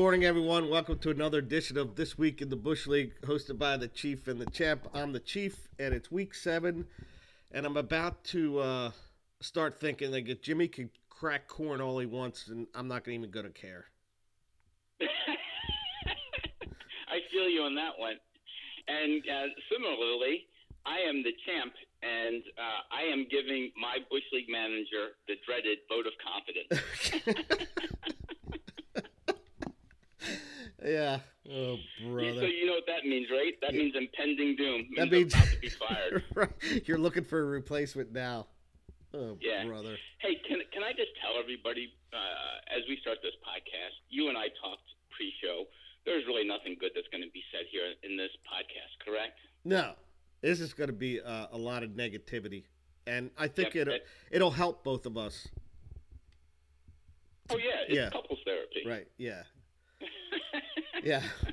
Morning, everyone. Welcome to another edition of This Week in the Bush League, hosted by the Chief and the Champ. I'm the Chief, and it's week seven, and I'm about to uh, start thinking that Jimmy can crack corn all he wants, and I'm not even going to care. I feel you on that one. And uh, similarly, I am the champ, and uh, I am giving my Bush League manager the dreaded vote of confidence. yeah. Oh, brother. So you know what that means, right? That Yeah. means impending doom. Means That means I'm about to be fired. right. You're looking for a replacement now. Oh, Yeah. brother. Hey, can can I just tell everybody uh, as we start this podcast? You and I talked pre-show. There's really nothing good that's going to be said here in this podcast, correct? No, this is going to be uh, a lot of negativity, and I think Yep, it'll that- it'll help both of us. Oh yeah, it's Yeah. couples therapy. Right? Yeah. Yeah.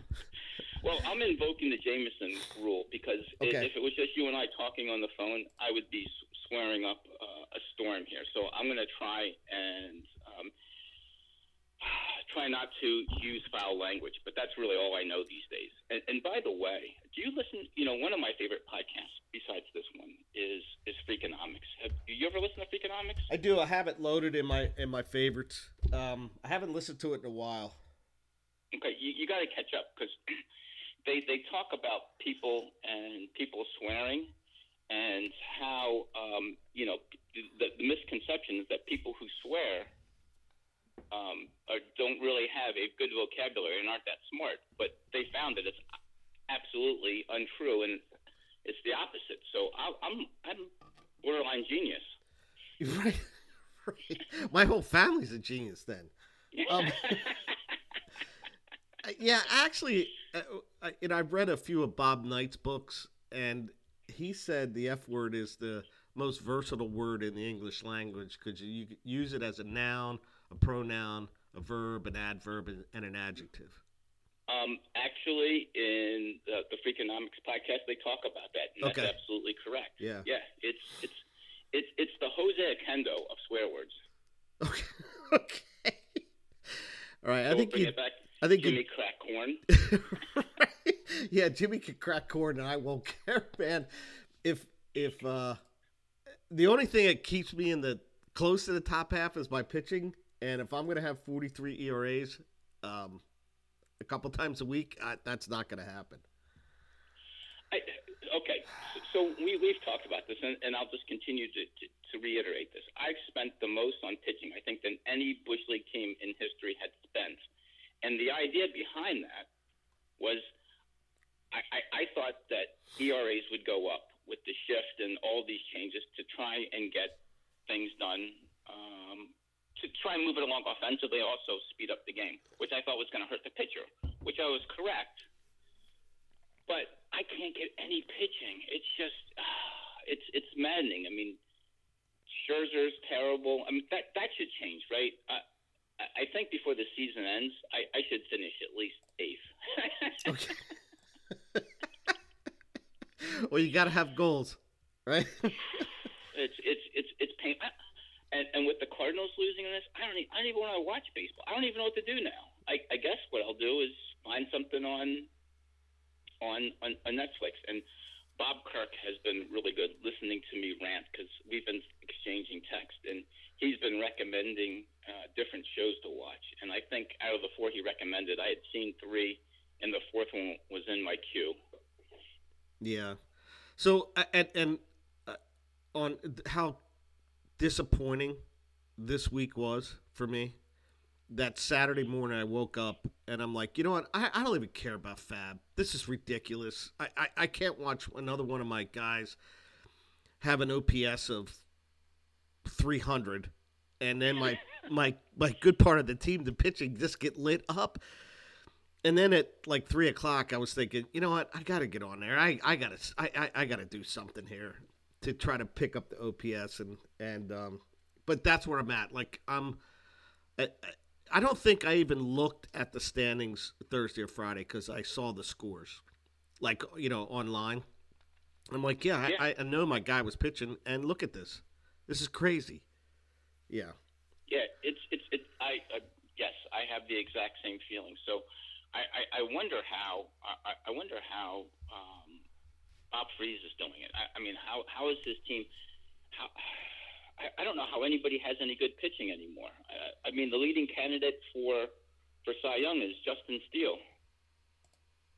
Well, I'm invoking the Jameson rule because Okay. if it was just you and I talking on the phone, I would be swearing up uh, a storm here. So I'm going to try and um, try not to use foul language, but that's really all I know these days. And, and by the way, do you listen? You know, one of my favorite podcasts besides this one is is Freakonomics. Have you ever listen to Freakonomics? I do. I have it loaded in my in my favorites. Um, I haven't listened to it in a while. Okay, you, you got to catch up because they they talk about people and people swearing and how um, you know the, the misconception is that people who swear um, are, don't really have a good vocabulary and aren't that smart. But they found that it's absolutely untrue and it's the opposite. So I, I'm I'm borderline genius. Right. right. My whole family's a genius. Then. Um, Yeah, actually, uh, I, you know, I've read a few of Bob Knight's books, and he said the F word is the most versatile word in the English language because you can use it as a noun, a pronoun, a verb, an adverb, and, and an adjective. Um, actually, in the, the Freakonomics podcast, they talk about that, and Okay. that's absolutely correct. Yeah. Yeah, it's it's it's it's the Jose Oquendo of swear words. Okay. okay. All right. I So think bring you. I think Jimmy you. crack corn. right? Yeah, Jimmy can crack corn, and I won't care, man. If if uh, the only thing that keeps me in the close to the top half is my pitching, and if I'm going to have 43 ERAs, um, a couple times a week, I, that's not going to happen. I, okay, so we we've talked about this, and, and I'll just continue to, to to reiterate this. I've spent the most on pitching, I think, than any bush league team in history had spent, and the idea behind that was I, I, I thought that ERAs would go up with the shift and all these changes to try and get things done, um, to try and move it along offensively, also speed up the game, which I thought was going to hurt the pitcher, which I was correct. But I can't get any pitching. It's just, it's it's maddening. I mean, Scherzer's terrible. I mean, that that should change, right? I, I- I think before the season ends, I, I should finish at least eighth. Okay. well, you got to have goals, right? It's it's it's it's pain. I, and and with the Cardinals losing in this, I don't even, I don't even want to watch baseball. I don't even know what to do now. I, I guess what I'll do is find something on on on, on Netflix. And Bob Kirk has been really good listening to me rant because we've been exchanging text, and he's been recommending different shows to watch. And I think out of the four he recommended, I had seen three, and the fourth one was in my queue. Yeah. So and and uh, on how disappointing this week was for me. That Saturday morning, I woke up and I'm like, you know what? I, I don't even care about Fab. This is ridiculous. I, I, I can't watch another one of my guys have an OPS of 300 and then my my my good part of the team, the pitching, just get lit up. And then at like three o'clock, I was thinking, you know what? I got to get on there. I, I got to I, I, I got to do something here to try to pick up the OPS and and um, but that's where I'm at. Like I'm, I, I don't think I even looked at the standings Thursday or Friday because I saw the scores, like you know online. I'm like, yeah, Yeah. I, I know my guy was pitching, and look at this. This is crazy. Yeah. Yeah, it's it's it. I uh, yes, I have the exact same feeling. So I, I, I wonder how I, I wonder how um, Bob Freeze is doing it. I, I mean, how how is his team? How I, I don't know how anybody has any good pitching anymore. I, I mean, the leading candidate for for Cy Young is Justin Steele.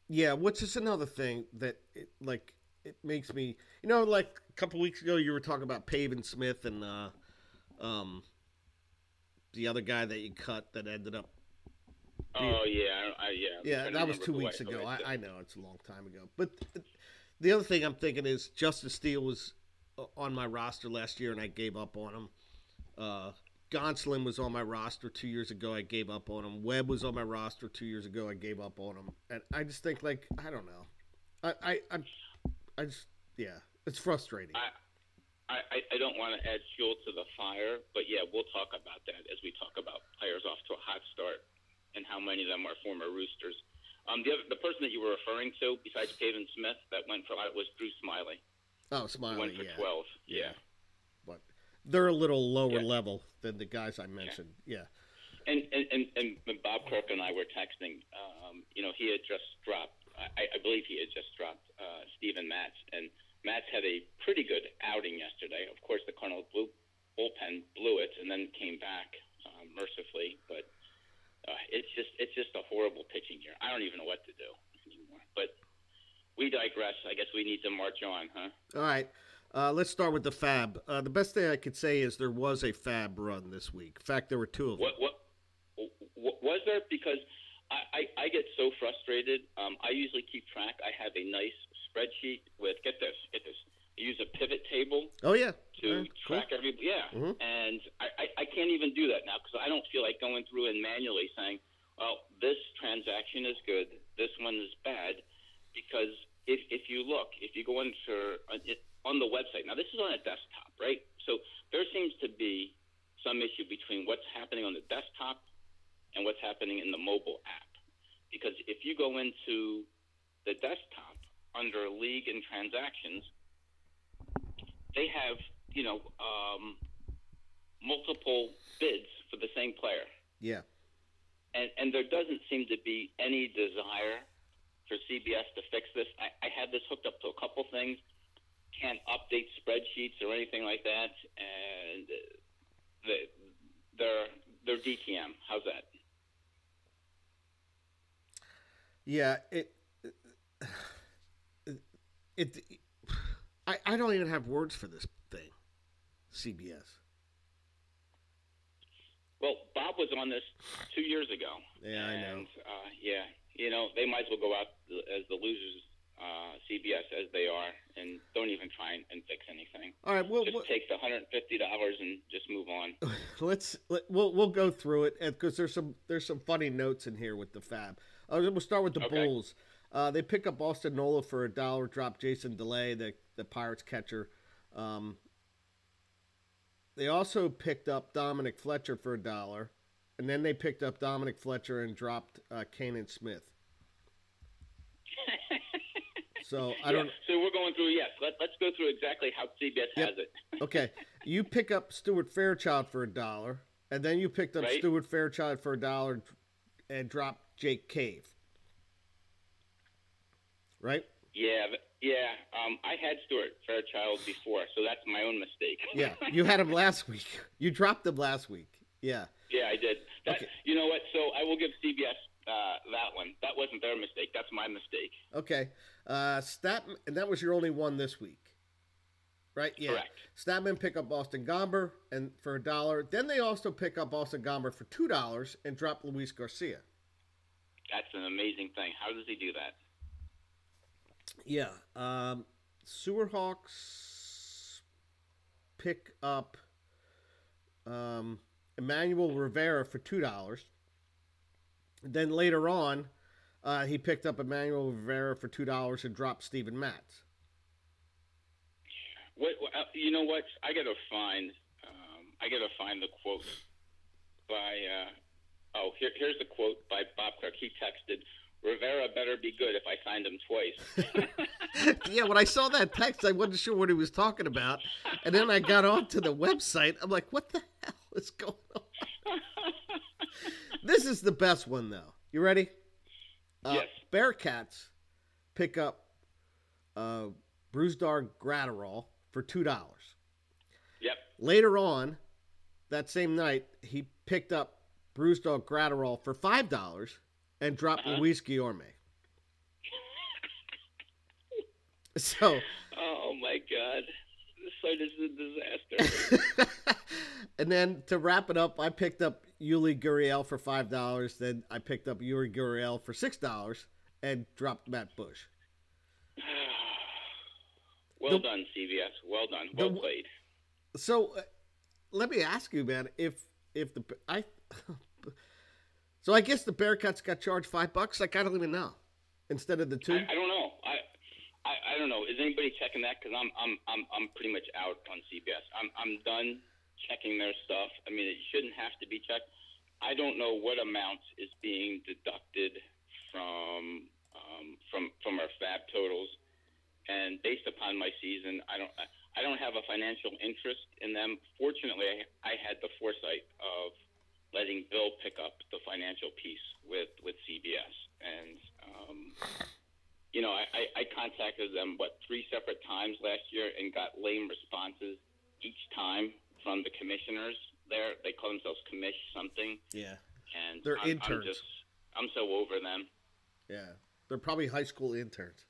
Yeah, which is another thing that it, like it makes me, you know, like a couple weeks ago you were talking about Pavin Smith and uh, um, the other guy that you cut that ended up. Oh yeah, I, yeah. Yeah, that was two weeks who ago. I. I know it's a long time ago, but the other thing I'm thinking is Justin Steele was uh, on my roster last year and I gave up on him. Uh, Gonsolin was on my roster two years ago. I gave up on him. Webb was on my roster two years ago. I gave up on him, and I just think like I don't know. I I I, I just yeah, it's frustrating. I, I, I- don't want to add fuel to the fire, but yeah, we'll talk about that as we talk about players off to a hot start and how many of them are former Roosters. Um, the other, the person that you were referring to, besides Pavin Smith, that went for was Drew Smyly. oh, Smyly, went for yeah, twelve. Yeah. but they're a little lower Yeah. level than the guys I mentioned. Yeah, And, and, and, and when Bob Kirk and I were texting, um, you know, he had just dropped, I, I believe he had just dropped uh, Steven Matz. And Matz had a pretty good outing yesterday. Of course, the Cardinals blew, bullpen blew it and then came back um, mercifully. But uh, it's just it's just a horrible pitching year. I don't even know what to do anymore. But we digress. I guess we need to march on, huh? All right. Uh, let's start with the Fab. Uh, the best thing I could say is there was a Fab run this week. In fact, there were two of them. What what, what was there? Because I, I, I get so frustrated. Um, I usually keep track. I have a nice spreadsheet with get this, get this. I use a pivot table Oh yeah. to cool. track every yeah, Mhm. and I, I, I can't even do that now because I don't feel like going through and manually saying, well, this transaction is good, this one is bad, because if if you look, if you go into on the website now, this is on a desktop, right? So there seems to be some issue between what's happening on the desktop and what's happening in the mobile app, because if you go into the desktop under league and transactions, they have you know um, multiple bids for the same player, Yeah. and and there doesn't seem to be any desire for CBS to fix this. I, I had this hooked up to a couple things, can't update spreadsheets or anything like that, and uh, the, they're they're DTM. How's that? Yeah. It. It I, I don't even have words for this thing. CBS. Well, Bob was on this two years ago. Yeah, I know. and, Uh, yeah, you know they might as well go out as the losers, uh, CBS as they are, and don't even try and, and fix anything. All right. Well, Just we'll- take the hundred and fifty dollars and just move on. let's let, we'll we'll go through it because there's some there's some funny notes in here with the Fab. Uh, we'll start with the Okay. Bulls. Uh, they pick up Austin Nola for a dollar. Drop Jason Delay, the the Pirates catcher. Um, they also picked up Dominic Fletcher for a dollar, and then they picked up Dominic Fletcher and dropped uh, Canaan Smith. So I don't. Yeah, so we're going through. Yes, let, let's go through exactly how CBS Yep. has it. Okay, you pick up Stuart Fairchild for a dollar, and then you picked up Right. Stuart Fairchild for a dollar and dropped Jake Cave. Right? Yeah, yeah. Um, I had Stuart Fairchild before, so that's my own mistake. Yeah, you had him last week. You dropped him last week. Yeah. yeah, I did. That, Okay. You know what? So I will give CBS uh, that one. That wasn't their mistake. That's my mistake. Okay. Uh, Statman, and that was your only one this week, right? Yeah. Correct. Statman pick up Austin Gomber and for a dollar. Then they also pick up Austin Gomber for two dollars and drop Luis Garcia. That's an amazing thing. How does he do that? Yeah. Um, Sewerhawks pick up um, Emmanuel Rivera for two dollars. Then later on, uh, he picked up Emmanuel Rivera for two dollars and dropped Steven Matz. What, uh, you know? What I gotta find. Um, I gotta find the quote by. Uh, oh, here, here's the quote by Bob Clark. He texted, "Rivera better be good if I signed him twice." yeah, when I saw that text, I wasn't sure what he was talking about, and then I got onto the website. I'm like, what the hell is going on? this is the best one though. You ready? Uh, Yes. Bearcats pick up uh, Brusdar Graterol for two dollars. Yep. Later on, that same night, he picked up Brusdar Graterol for five dollars and dropped Uh-huh. Luis Guillorme. So, Oh my God, this site is a disaster. and then to wrap it up, I picked up Yuli Gurriel for five dollars. Then I picked up Yuli Gurriel for six dollars and dropped Matt Bush. well The- done, CBS. Well done. the- Well played. So, uh, let me ask you, man, if if the I, so I guess the Bearcats got charged five bucks. Like I don't even know, instead of the two. I, I don't know. I, I I don't know. Is anybody checking that? Because I'm I'm I'm I'm pretty much out on CBS. I'm I'm done checking their stuff. I mean, it shouldn't have to be checked. I don't know what amount is being deducted from um, from from our fab totals, and based upon my season, I don't I, don't have a financial interest in them. Fortunately, I, I had the foresight of letting Bill pick up the financial piece with with CBS, and um, you know, I, I, contacted them what three separate times last year and got lame responses each time from the commissioners there. They call themselves commish something, yeah, and They're I'm, interns. I'm just I'm so over them. yeah, they're probably high school interns.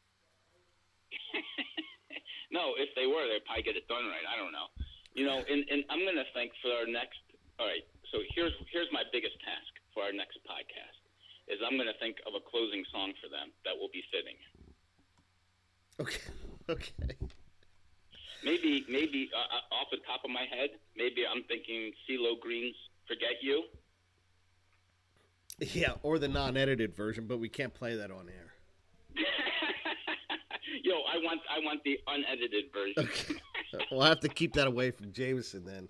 no, if they were, they'd probably get it done right. I don't know. You know, and, and I'm going to think for our next. All right, so here's here's my biggest task for our next podcast is I'm going to think of a closing song for them that will be fitting. Okay, okay. Maybe maybe uh, uh, off the top of my head, maybe I'm thinking CeeLo Green's "Forget You." Yeah, or the non-edited version, but we can't play that on air. Yo, I want I want the unedited version. Okay. we'll have to keep that away from Jameson then.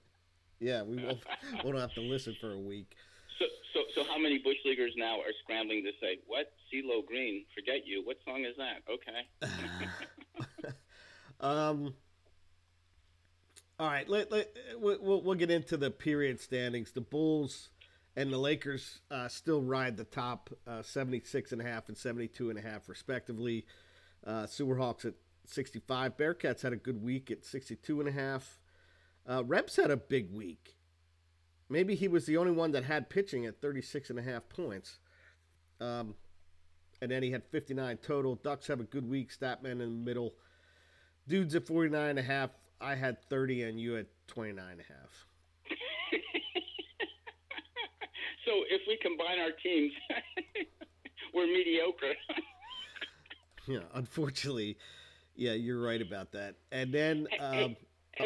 Yeah, we won't. won't have to listen for a week. So, so, so how many bush leaguers now are scrambling to say, "What? CeeLo Green? Forget you? What song is that?" Okay. Um. All right, let, let we'll, we'll- get into the period standings. The Bulls and the Lakers uh, still ride the top, uh, 76 and a half and 72 and a half respectively. Uh, Sewerhawks at 65. Bearcats had a good week at 62 and a half. Uh, Rebs had a big week. Maybe he was the only one that had pitching at 36 and a half points. Um, and then he had 59 total. Ducks have a good week. Statman in the middle. Dudes at 49 and a half. I had 30 and you had 29 and a half. so if we combine our teams, we're mediocre. Yeah, unfortunately, yeah, you're right about that. And then, um, hey,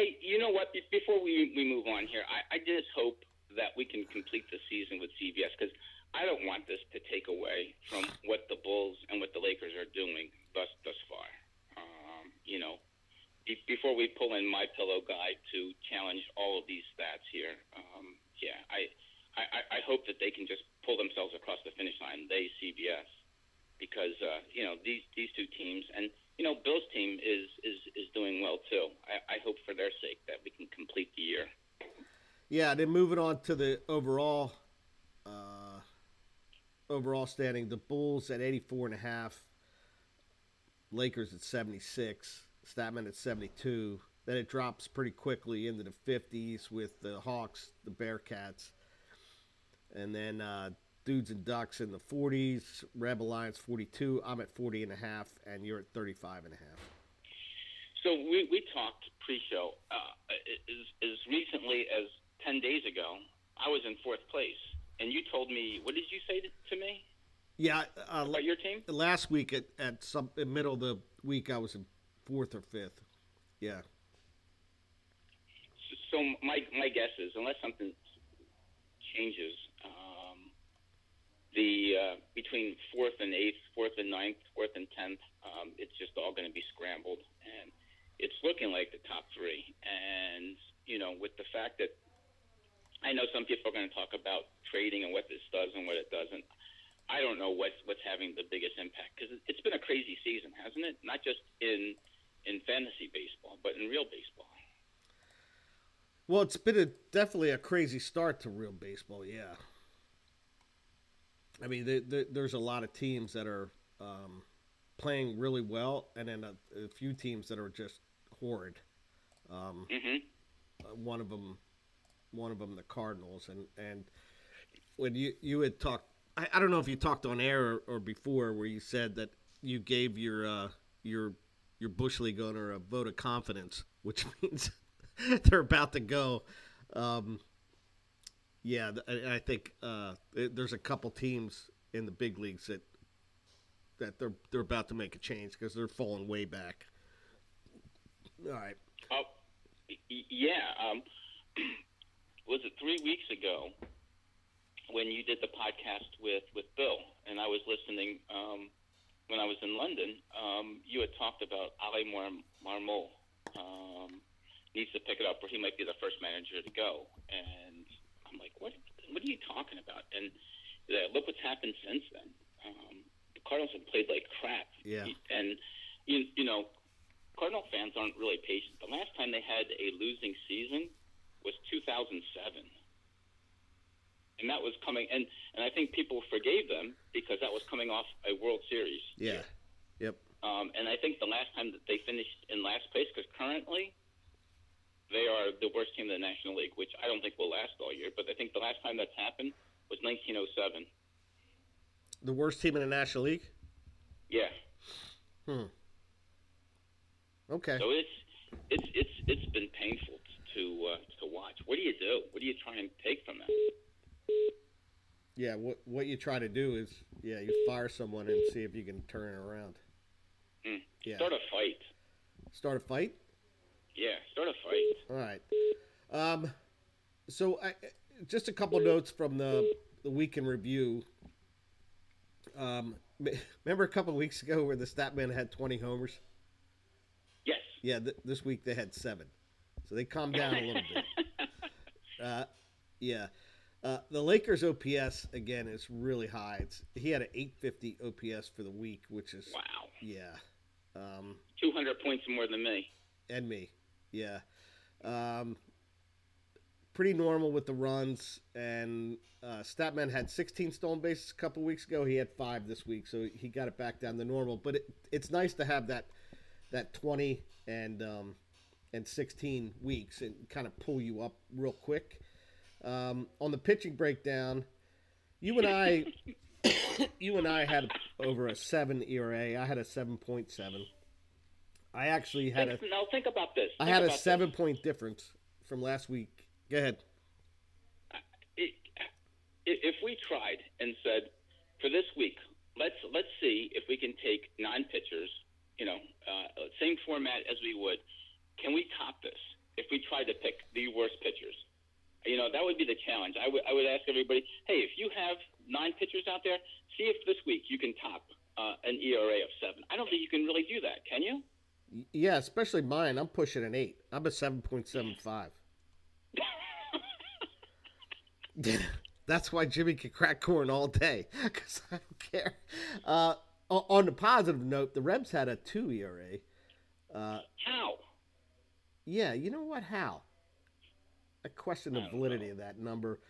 you know what? Before we we move on here, I, I just hope that we can complete the season with CBS because I don't want this to take away from what the Bulls and what the Lakers are doing thus thus far. Um, you know, be- before we pull in my pillow guy to challenge all of these stats here, um, yeah, I, I I- I hope that they can just pull themselves across the finish line. They CBS because uh, you know these these two teams and you know Bill's team is is is doing well too. I, I hope for their sake that we can complete the year. yeah, then moving on to the overall, uh, overall standing, the Bulls at 84 and a half, Lakers at 76, Statman at 72. Then it drops pretty quickly into the 50s with the Hawks, the Bearcats, and then uh, Dudes and Ducks in the 40s, Rebel Alliance 42. I'm at 40 and a half, and you're at 35 and a half. So we we talked pre-show uh, as as recently as ten days ago. I was in fourth place, and you told me what did you say to, to me Yeah, uh, about your team? last week at, at some in middle of the week I was in fourth or fifth. Yeah. So my my guess is unless something changes, the uh, between fourth and eighth, fourth and ninth, fourth and tenth, um, it's just all going to be scrambled, and it's looking like the top three. And you know, with the fact that I know some people are going to talk about trading and what this does and what it doesn't. I don't know what's what's having the biggest impact because it's been a crazy season, hasn't it? Not just in in fantasy baseball, but in real baseball. Well, it's been a, definitely a crazy start to real baseball. Yeah. I mean, there, there, there's a lot of teams that are um, playing really well, and then a, a, few teams that are just horrid. Um, mm-hmm. One of them, one of them, the Cardinals, and and when you you had talked, I, I don't know if you talked on air or, or before, where you said that you gave your uh, your your bush league owner a vote of confidence, which means they're about to go. Um, yeah, I think uh, there's a couple teams in the big leagues that that they're they're about to make a change because they're falling way back. All right. Oh, yeah. Um, was it three weeks ago when you did the podcast with with Bill and I was listening um, when I was in London? Um, you had talked about Oli Mar- Marmol um, needs to pick it up, or he might be the first manager to go. And I'm like, what? What are you talking about? And uh, look what's happened since then. Um, the Cardinals have played like crap. Yeah. And you you know, Cardinal fans aren't really patient. The last time they had a losing season was 2007. And that was coming, and, and I think people forgave them because that was coming off a World Series. Yeah. Yep. Um, and I think the last time that they finished in last place, because currently they are the worst team in the National League, which I don't think will last all year. But I think the last time that's happened was 1907. The worst team in the National League. Yeah. Hmm. Okay. So it's it's it's it's been painful to uh, to watch. What do you do? What do you try and take from that? Yeah, what what you try to do is yeah, you fire someone and see if you can turn it around. Mm. Yeah. Start a fight. Start a fight. Yeah, start a fight. All right. Um, so I, just a couple notes from the the week in review. Um, remember a couple of weeks ago where the Statman had 20 homers? Yes. Yeah, th- this week they had seven, so they calmed down a little bit. Uh, yeah. Uh, the Lakers OPS again is really high. It's he had an 850 OPS for the week, which is wow. Yeah. Um, 200 points more than me. And me. Yeah. Um, pretty normal with the runs. And uh, Statman had 16 stolen bases a couple weeks ago. He had five this week, so he got it back down to normal. But it, it's nice to have that that 20 and um, and 16 weeks and kind of pull you up real quick. Um, on the pitching breakdown, you and I, you and I had over a seven ERA. I had a 7.7. I actually had think, a. Now think about this. I think had a seven this. point difference from last week. Go ahead. if we tried and said, for this week, let's let's see if we can take nine pitchers, you know, uh, same format as we would. Can we top this? If we tried to pick the worst pitchers, you know, that would be the challenge. I would I would ask everybody, hey, if you have nine pitchers out there, see if this week you can top uh, an ERA of seven. I don't think you can really do that, can you? Yeah, especially mine. I'm pushing an eight. I'm a seven point seven five. That's why Jimmy can crack corn all day because I don't care. Uh, on the positive note, the Rebs had a two ERA. Uh, how? Yeah, you know what? How? I question the validity know. of that number.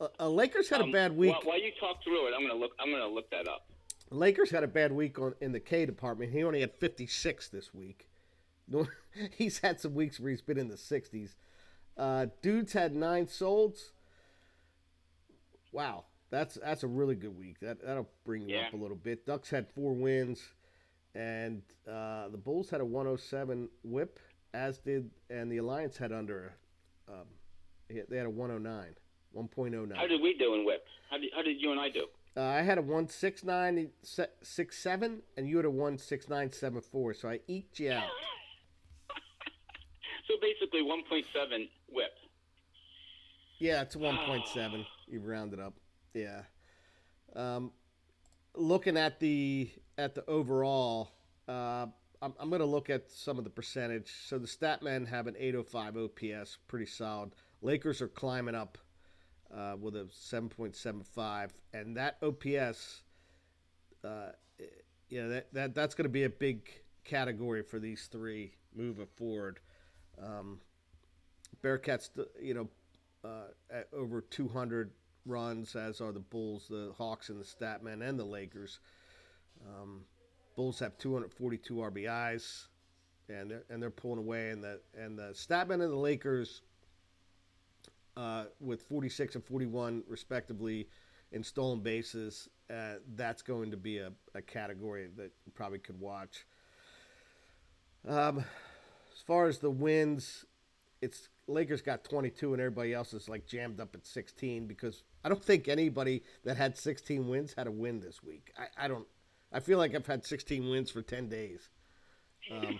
Uh, uh, Lakers had um, a bad week. While, while, you talk through it, I'm gonna look. I'm gonna look that up. Lakers had a bad week on in the K department. He only had 56 this week. he's had some weeks where he's been in the 60s. Uh, dudes had nine solds. Wow, that's that's a really good week. That that'll bring you yeah. up a little bit. Ducks had four wins, and uh, the Bulls had a 107 WHIP, as did and the Alliance had under. Um, they had a 109, 1.09. How did we do in WHIP? How did, how did you and I do? Uh, I had a one six nine six seven, and you had a one six nine seven four. So I eked you out. so basically, one point seven whip. Yeah, it's one point seven. You rounded up. Yeah. Um, looking at the at the overall, uh, I'm, I'm going to look at some of the percentage. So the Statmen have an 805 OPS, pretty solid. Lakers are climbing up uh, with a 7.75, and that OPS, uh, yeah, that, that that's going to be a big category for these three moving forward. Um, Bearcats, you know, uh, over 200 runs, as are the Bulls, the Hawks, and the Statmen, and the Lakers. Um, Bulls have 242 RBIs, and they're, and they're pulling away, and the and the Statmen and the Lakers, uh, with 46 and 41 respectively, in stolen bases. Uh, that's going to be a, a category that you probably could watch. Um, as far as the wins, it's Lakers got 22 and everybody else is like jammed up at 16 because I don't think anybody that had 16 wins had a win this week. I, I don't. I feel like I've had 16 wins for 10 days. Um,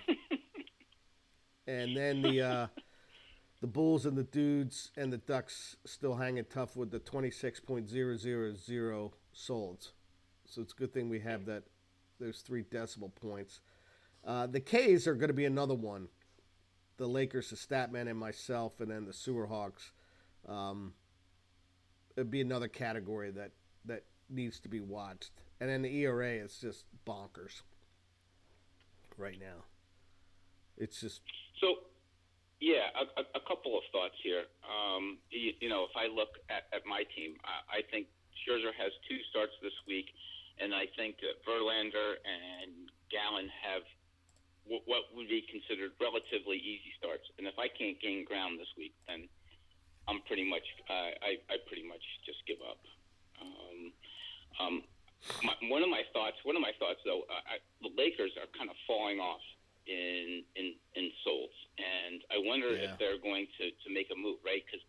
and then the uh, the Bulls and the Dudes and the Ducks still hanging tough with the 26.000 solds. So it's a good thing we have that those three decimal points. Uh, the K's are going to be another one. The Lakers, the Statman, and myself, and then the Sewer Hawks. Um, it'd be another category that that needs to be watched. And then the ERA is just bonkers right now. It's just so. Yeah, a, a couple of thoughts here. Um, you, you, know, if I look at, at my team, I, I think Scherzer has two starts this week, and I think Verlander and Gallen have what would be considered relatively easy starts. And if I can't gain ground this week, then I'm pretty much uh, I, I pretty much just give up. Um, um, my, one of my thoughts, one of my thoughts though, I, the Lakers are kind of falling off in in in solds, and I wonder yeah. if they're going to to make a move, right? Because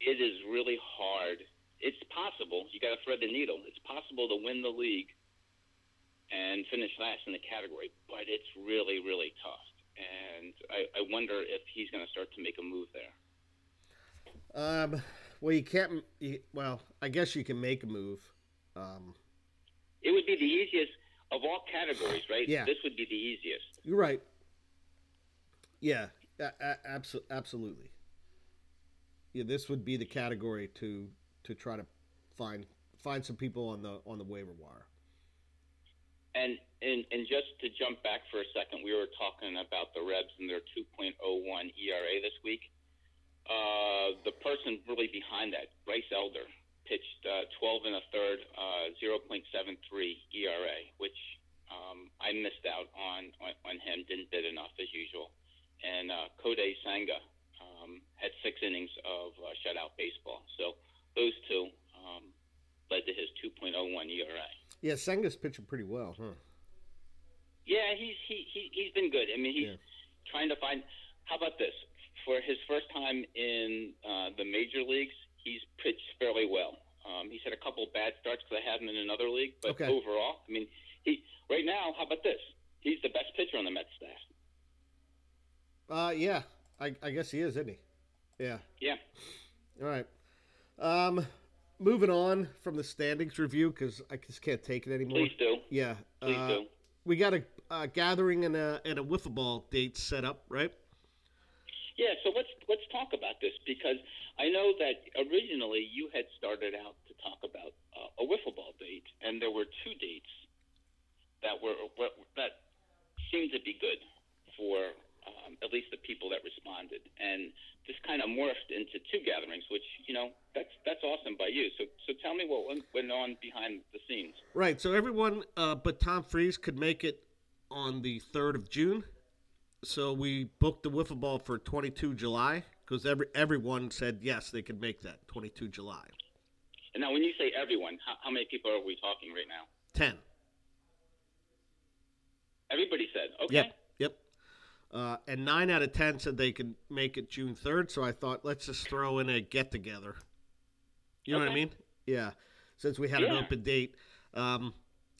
it is really hard. It's possible. You got to thread the needle. It's possible to win the league and finish last in the category, but it's really, really tough. And I, I wonder if he's going to start to make a move there. Um, well, you can't. You, well, I guess you can make a move. Um, it would be the easiest of all categories, right? Yeah. This would be the easiest. You're right. Yeah, a- a- absolutely. Yeah, this would be the category to to try to find find some people on the on the waiver wire. And, and and just to jump back for a second, we were talking about the Rebs and their 2.01 ERA this week. Uh, the person really behind that, Bryce Elder, pitched uh, 12 and a third, uh, 0.73 ERA, which um, I missed out on, on on him. Didn't bid enough as usual. And uh, Kodai Senga um, had six innings of uh, shutout baseball. So those two um, led to his 2.01 ERA. Yeah, Senga's pitching pretty well, huh? Yeah, he's he, he he's been good. I mean, he's yeah. trying to find. How about this? For his first time in uh, the major leagues, he's pitched fairly well. Um, he's had a couple bad starts because I had him in another league, but okay. overall, I mean, he right now. How about this? He's the best pitcher on the Mets staff. Uh, yeah, I, I guess he is, isn't he? Yeah. Yeah. All right. Um, moving on from the standings review because I just can't take it anymore. Please do. Yeah. Please uh, do. We got a, a, gathering and a and a wiffle ball date set up, right? Yeah. So let's let's talk about this because I know that originally you had started out to talk about uh, a wiffle ball date, and there were two dates that were that seemed to be good for um, at least the people that responded, and this kind of morphed into two gatherings, which you know that's that's awesome by you. So so tell me what went on behind the scenes. Right. So everyone, uh, but Tom Freeze could make it on the third of June. So we booked the wiffle ball for 22 July because every everyone said yes they could make that 22 July. And now, when you say everyone, how, how many people are we talking right now? Ten. Everybody said okay. Yep. Yep. Uh, and nine out of ten said they could make it June third. So I thought let's just throw in a get together. You know okay. what I mean? Yeah. Since we had yeah. an open date, um,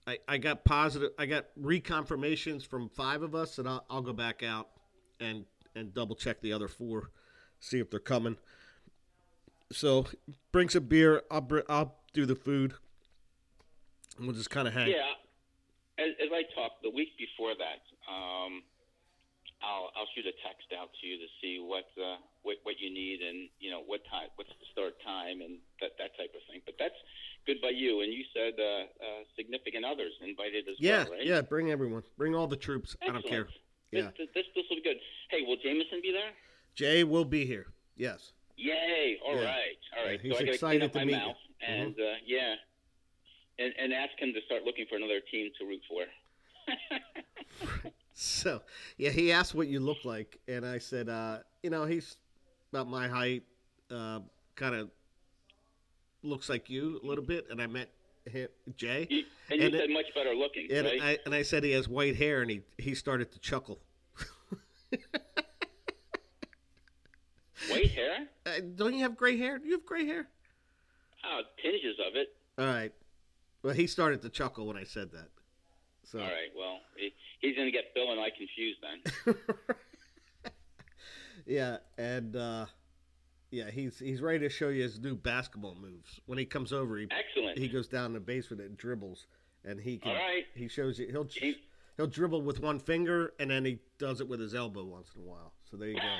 I, I got positive. I got reconfirmations from five of us, and I'll, I'll go back out and and double check the other four, see if they're coming. So bring some beer. I'll br- I'll do the food. And we'll just kind of hang. Yeah. As, as I talked the week before that, um, I'll I'll shoot a text out to you to see what uh, what what you need and you know what time what's the start time and that that type of thing. But that's good by you. And you said uh, uh, significant others invited as yeah, well, right? Yeah, bring everyone, bring all the troops. Excellent. I don't care. Yeah, this, this this will be good. Hey, will Jameson be there? Jay will be here. Yes. Yay! All yeah. right, all right. Yeah, he's so excited to meet you. and uh, yeah, and and ask him to start looking for another team to root for. So, yeah, he asked what you look like, and I said, uh, you know, he's about my height, uh, kind of looks like you a little bit, and I met him, Jay, You, and you And said much better looking, and right? I and I said he has white hair, and he he started to chuckle. White hair? Uh, don't you have gray hair? Do you have gray hair? Oh, tinges of it. All right. Well, he started to chuckle when I said that. So All right. Well, he, he's going to get Bill and I confused then. yeah, and uh, yeah, he's he's ready to show you his new basketball moves. When he comes over, he Excellent. he goes down the basement and dribbles, and he can All right. he shows you he'll He- he'll dribble with one finger, and then he does it with his elbow once in a while. So there you go.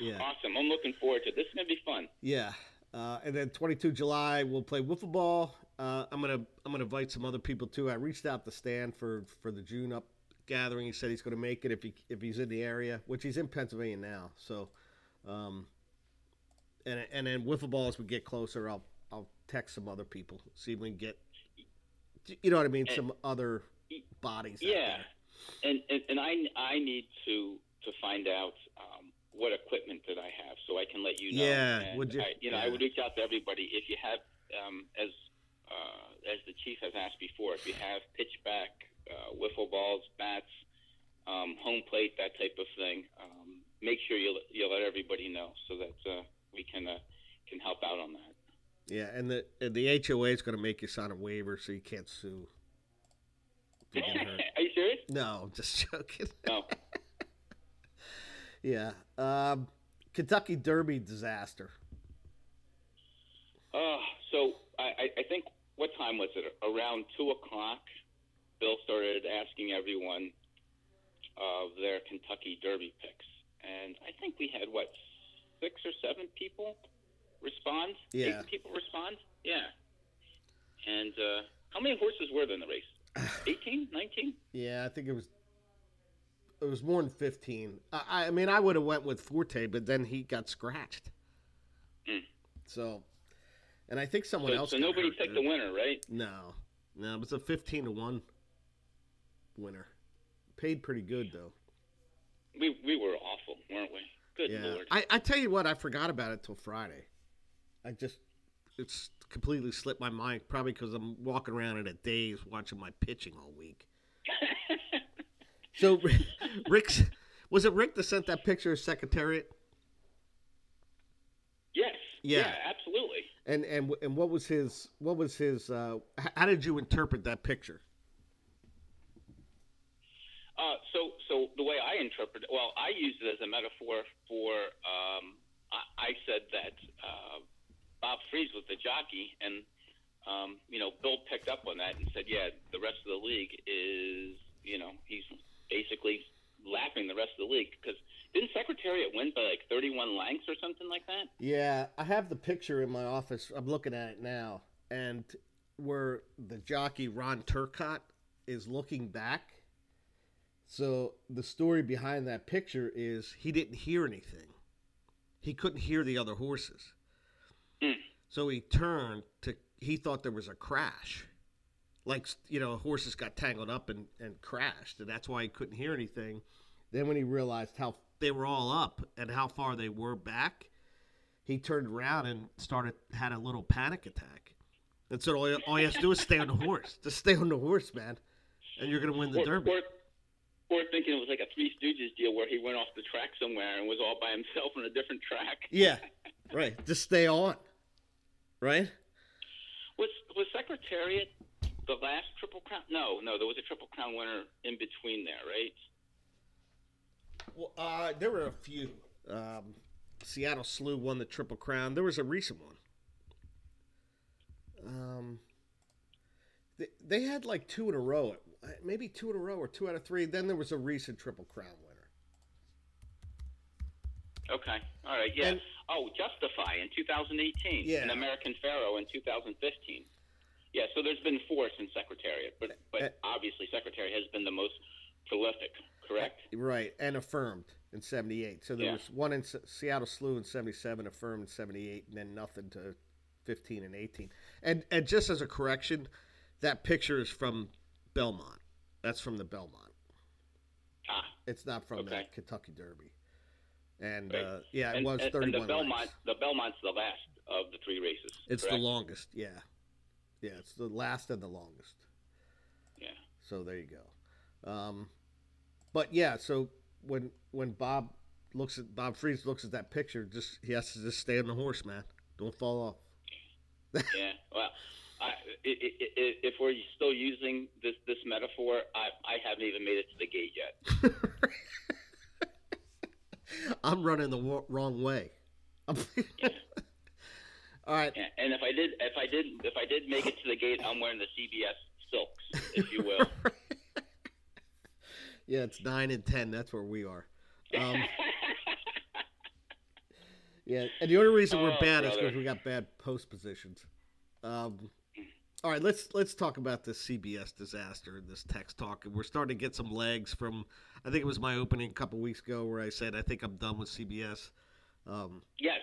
Yeah, Awesome. I'm looking forward to it. This is going to be fun. yeah. Uh, and then 22 July we'll play wiffle ball. Uh, I'm gonna I'm gonna invite some other people too. I reached out to Stan for for the June up gathering. He said he's gonna make it if he if he's in the area, which he's in Pennsylvania now. So, um, and and then wiffle ball as we get closer, I'll I'll text some other people see if we can get, you know what I mean, some other bodies. Yeah. And, and and I I need to to find out um, what equipment that I have so I can let you know. Yeah, And would you- I, you know, yeah. I would reach out to everybody if you have um, as uh, as the chief has asked before, if you have pitchback, uh, wiffle balls, bats, um, home plate, that type of thing, um, make sure you you let everybody know so that uh, we can uh, can help out on that. Yeah, and the and the HOA is gonna make you sign a waiver so you can't sue. you. Are you serious? No, I'm just joking. No. Yeah. Um, Kentucky Derby disaster. Uh, so I, I- think what time was it? Around two o'clock, Bill started asking everyone of their Kentucky Derby picks, and I think we had what six or seven people respond. Yeah. Eight people respond. Yeah. And uh, how many horses were there in the race? 18, 19? Yeah, I think it was. It was more than fifteen. I, I mean, I would have went with Forte, but then he got scratched. Mm. So, and I think someone So, else. so nobody picked the winner, right? No, no, it was a fifteen to one winner. Paid pretty good though. We we were awful, weren't we? Good yeah, lord. I, I tell you what, I forgot about it till Friday. I just it's completely slipped my mind. Probably because I'm walking around in a daze watching my pitching all week. So Rick's was it Rick that sent that picture of Secretariat? yes. Yeah. absolutely. And and and what was his what was his uh, how did you interpret that picture? Uh, so, so the way I interpret it, well, I used it as a metaphor for. Um, I, I said that uh, Bob Freeze was the jockey, and um, you know, Bill picked up on that and said, "Yeah, the rest of the league is, you know, he's basically lapping the rest of the league because didn't Secretariat win by like 31 lengths or something like that?" Yeah, I have the picture in my office. I'm looking at it now, and where the jockey Ron Turcotte is looking back. So the story behind that picture is he didn't hear anything. He couldn't hear the other horses. Hmm. So he turned to he thought there was a crash. Like you know, horses got tangled up and, and crashed, and that's why he couldn't hear anything. Then when he realized how they were all up and how far they were back, he turned around and started had a little panic attack. And so all, all he has to do is stay on the horse. Just stay on the horse, man, and you're gonna win the or, derby. Or, or thinking it was like a Three Stooges deal where he went off the track somewhere and was all by himself on a different track. Yeah, right. Just stay on, right? Was was Secretariat the last Triple Crown? No, no, there was a Triple Crown winner in between there, right? Well, uh, there were a few. Um, Seattle Slew won the Triple Crown. There was a recent one. Um, they, they had like two in a row, maybe two in a row or two out of three. Then there was a recent Triple Crown winner. Okay, all right, yeah. And- oh, Justify in 2018, Yeah. and American Pharoah in 2015. Yeah, so there's been four since Secretariat, but but Uh, obviously Secretariat has been the most prolific, correct? Right, and affirmed. in '78. So there Yeah. was one in S- Seattle Slew in '77, affirmed in '78, and then nothing to 15 and 18. And and just as a correction, that picture is from Belmont. That's from the Belmont. Ah, It's not from the Kentucky Derby. And Right. uh, yeah, it and, was and, 31 and the Belmont, laps. the Belmont's the last of the three races. It's the longest. Yeah, yeah, it's the last and the longest. Yeah. So there you go. Um, but yeah, so when when Bob looks at Bob Freeze looks at that picture, just he has to just stay on the horse, man. Don't fall off. Yeah. Well, I, i i i if we're still using this this metaphor, I I haven't even made it to the gate yet. I'm running the wo- wrong way. All right. And if I did, if I did, if I did make it to the gate, I'm wearing the CBS silks, if you will. Yeah, it's nine and ten. That's where we are. Um, yeah, and the only reason we're Oh, bad is because we got bad post positions. Um, all right, let's let's talk about this CBS disaster and this text talk. We're starting to get some legs from. I think it was my opening a couple weeks ago where I said I think I'm done with CBS. Um, yes.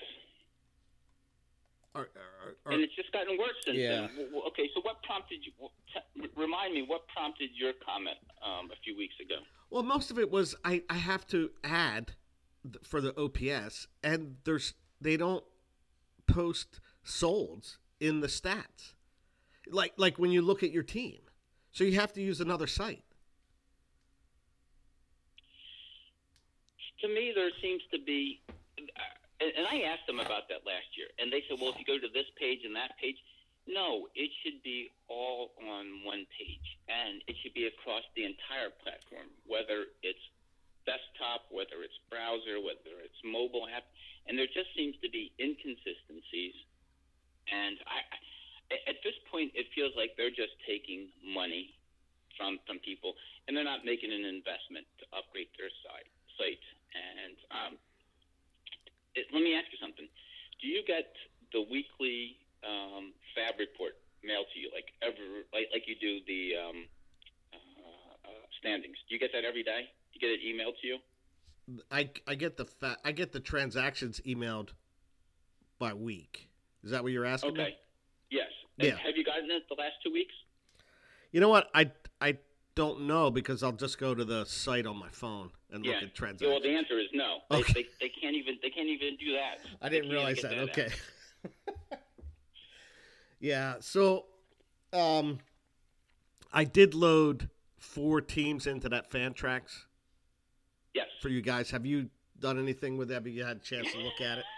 Are, are, are, And it's just gotten worse since Yeah. then. Okay, so what prompted you? w- t- r- Remind me, what prompted your comment um, a few weeks ago? Well, most of it was I, I have to add for the OPS, and there's they don't post solds in the stats, like like when you look at your team, so you have to use another site. To me, there seems to be, and and I asked them about that last year, and they said, well, if you go to this page and that page, no, it should be all on one page, and it should be across the entire platform, whether it's desktop, whether it's browser, whether it's mobile app, and there just seems to be inconsistencies. And I, at this point, it feels like they're just taking money from from people, and they're not making an investment to upgrade their site. Site, and um, it, let me ask you something: Do you get the weekly um, Fab report mailed to you, like every like like you do the um, uh, uh, standings? Do you get that every day? Do you get it emailed to you? I, I get the fa- I get the transactions emailed by week. Is that what you're asking me? Okay. Yes. And Yeah. Have you gotten it the last two weeks? You know what? I I don't know because I'll just go to the site on my phone and look Yeah. at Yeah, transactions. well, the answer is no. They, Okay. they, they can't even they can't even do that. I didn't realize get that. Okay. yeah. So, um, I did load four teams into that Fantrax Yes. for you guys. Have you done anything with that? Have you had a chance to look at it?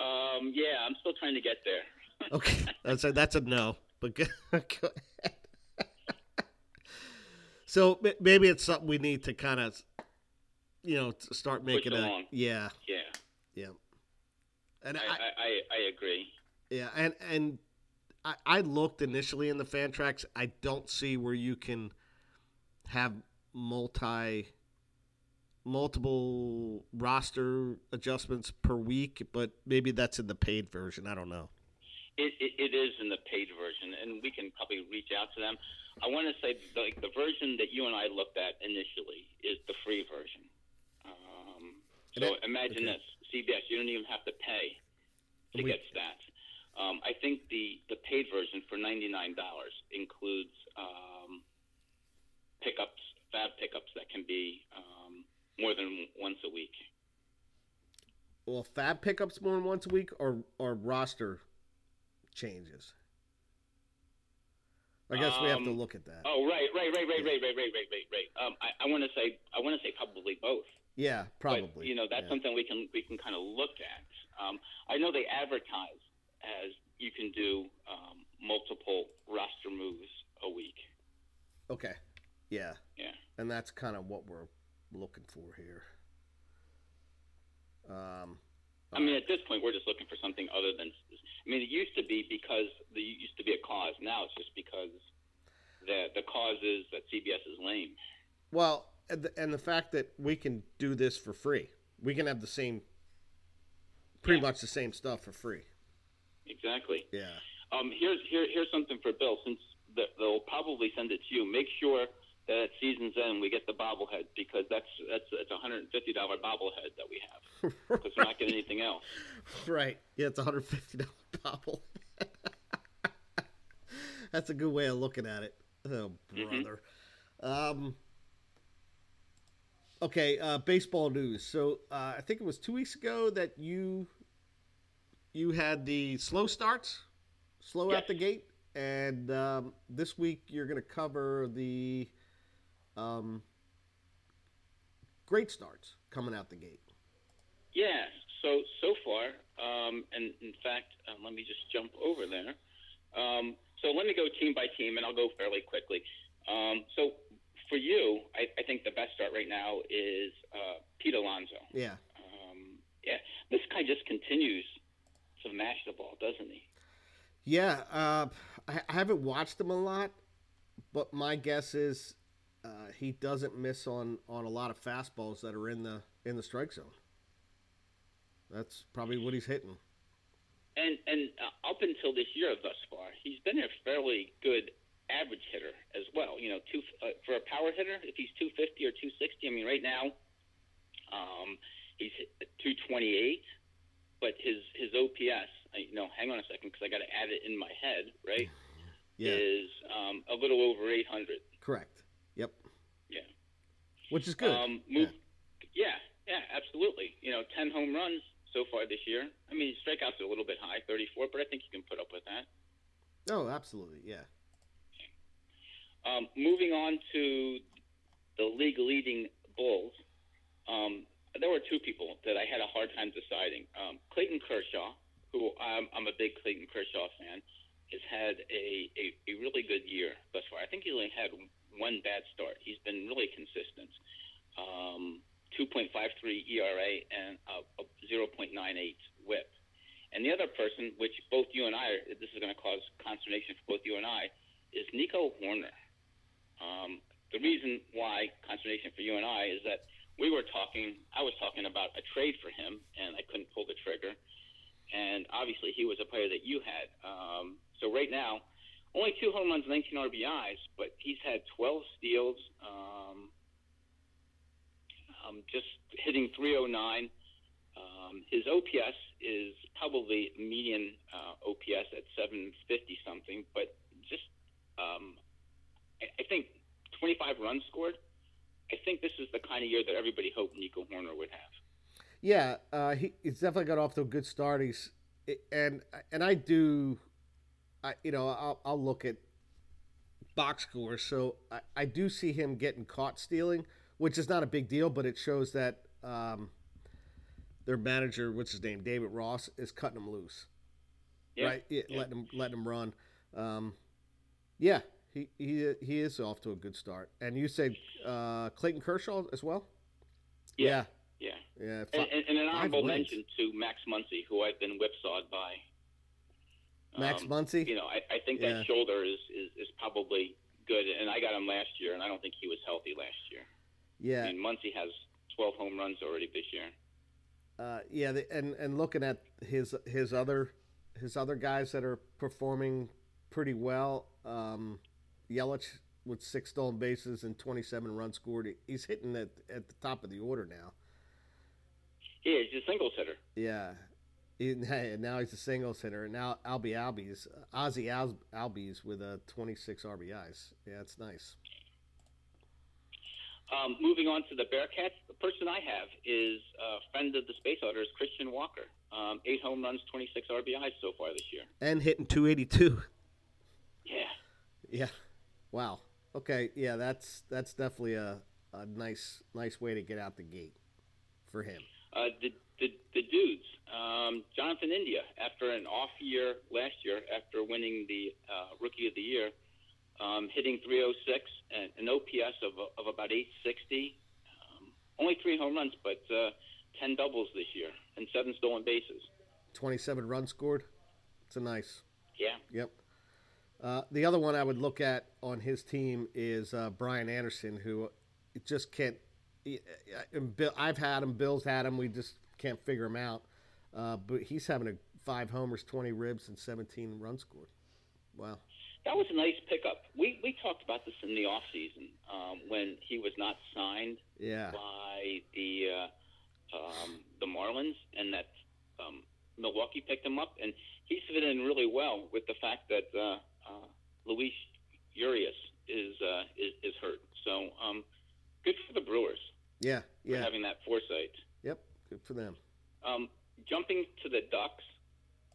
Um, yeah, I'm still trying to get there. Okay, that's a, that's a no. But go, go ahead. So m- maybe it's something we need to kind of, you know, start making a along. yeah, Yeah, yeah. And I, I, I, I, I agree. Yeah, and and I, I looked initially in the Fantrax. I don't see where you can have multi multiple roster adjustments per week, but maybe that's in the paid version. I don't know. It, it, it is in the paid version, and we can probably reach out to them. I want to say, like the version that you and I looked at initially is the free version. Um, so imagine okay. this: CBS, you don't even have to pay to We- get stats. Um, I think the the paid version for ninety nine dollars includes um, pickups, fab pickups that can be um, more than once a week. Well, fab pickups more than once a week, or or roster changes. I guess um, we have to um, look at that. Oh, right, right, right, right, yeah. right, right, right, right, right, right. Um, I, I want to say, I want to say probably both. Yeah, probably. But, you know, that's yeah. something we can we can kind of look at. Um, I know they advertise as you can do um, multiple roster moves a week. Okay. Yeah. Yeah. And that's kind of what we're looking for here. Um, I mean, at this point, we're just looking for something other than. I mean, it used to be because there used to be a cause. Now it's just because the the cause is that CBS is lame. well, and the, and the fact that we can do this for free, we can have the same, pretty Yeah. much the same stuff for free. Exactly. Yeah. Um, here's here, here's something for Bill. Since the, they'll probably send it to you, make sure at season's end we get the bobblehead because that's that's it's a hundred and fifty dollar bobblehead that we have because we're not getting anything else. Right. Yeah, it's a hundred fifty dollar bobble. that's a good way of looking at it. Oh, brother. Mm-hmm. Um. Okay, uh, baseball news. So uh, I think it was two weeks ago that you you had the slow starts, slow yes. out the gate, and um, this week you're going to cover the um, great starts coming out the gate. Yeah. So so far, um, and in fact, um, let me just jump over there. Um, so let me go team by team, and I'll go fairly quickly. Um, so for you, I, I, think the best start right now is uh, Pete Alonso. Yeah. Um, yeah. This guy just continues to mash the ball, doesn't he? Yeah. Uh, I, I haven't watched him a lot, but my guess is uh, he doesn't miss on, on a lot of fastballs that are in the in the strike zone. That's probably what he's hitting. And and uh, up until this year thus far, he's been a fairly good average hitter as well. You know, two uh, for a power hitter, if he's 250 or 260. I mean, right now, um, he's 228, but his his OPS. I, you know, hang on a second because I got to add it in my head. Right, yeah. is um, a little over 800. Correct. Which is good. Um, move, yeah. yeah, yeah, absolutely. You know, 10 home runs so far this year. I mean, strikeouts are a little bit high, 34, but I think you can put up with that. Oh, absolutely. Yeah. Um, moving on to the league leading Bulls, um, there were two people that I had a hard time deciding. Um, Clayton Kershaw, who I'm, I'm, a big Clayton Kershaw fan, has had a, a, a, really good year thus far. I think he only had one bad start. He's been really consistent. Um, 2.53 ERA and a, a 0.98 WHIP. And the other person, which both you and I, this is going to cause consternation for both you and I, is Nico Hoerner. Um, the reason why consternation for you and I is that we were talking, I was talking about a trade for him, and I couldn't pull the trigger. And obviously, he was a player that you had. Um, so right now, only two home runs, 19 RBIs, but he's had 12 steals, um, um, just hitting 309. Um, his OPS is probably median uh, OPS at 750 something, but just um, I, I think 25 runs scored. I think this is the kind of year that everybody hoped Nico Hoerner would have. Yeah, uh, he, he's definitely got off to a good start. He's and and I do, I you know I'll, I'll look at box scores. So I, I do see him getting caught stealing, which is not a big deal, but it shows that um, their manager, what's his name, David Ross, is cutting him loose. Yeah. Right, yeah, yeah. letting him letting him run. Um, yeah, he he he is off to a good start. And you said uh, Clayton Kershaw as well. Yeah. Yeah. Yeah. and, and, and, an honorable mention to Max Muncy, who I've been whipsawed by. Max um, Muncy. You know, I, I think yeah. that shoulder is, is is probably good, and I got him last year, and I don't think he was healthy last year. Yeah. I mean, Muncy has 12 home runs already this year. Uh, yeah, the, and and looking at his his other his other guys that are performing pretty well. Um, Yelich with six stolen bases and 27 runs scored. He's hitting at, at the top of the order now. He is. He's a singles hitter. Yeah. He, now he's a singles hitter. And now Albie Albies, Ozzie Albies with a 26 RBIs. Yeah, it's nice. Um, moving on to the Bearcats, the person I have is a friend of the Space Otters, Christian Walker. Um, eight home runs, 26 RBIs so far this year. And hitting 282. Yeah. Yeah. Wow. Okay. Yeah, that's that's definitely a, a nice nice way to get out the gate for him. Uh, the, the the dudes, um, Jonathan India, after an off year last year, after winning the uh, Rookie of the Year, um, hitting 306 and an OPS of of about 860. Um, only three home runs, but uh, 10 doubles this year and seven stolen bases. 27 runs scored. It's a nice. Yeah. Yep. Uh, the other one I would look at on his team is uh, Brian Anderson, who just can't. Bill, I've had him. Bill's had him. We just can't figure him out. Uh, but he's having a five homers, twenty ribs, and seventeen runs scored. Wow. That was a nice pickup. We we talked about this in the off season um, when he was not signed Yeah. by the uh, um, the Marlins, and that um, Milwaukee picked him up, and he's fit in really well with the fact that uh, uh, Luis Urias is, uh, is is hurt. So um, good for the Brewers Yeah. for Yeah. having that foresight. Good for them. Um, jumping to the Ducks,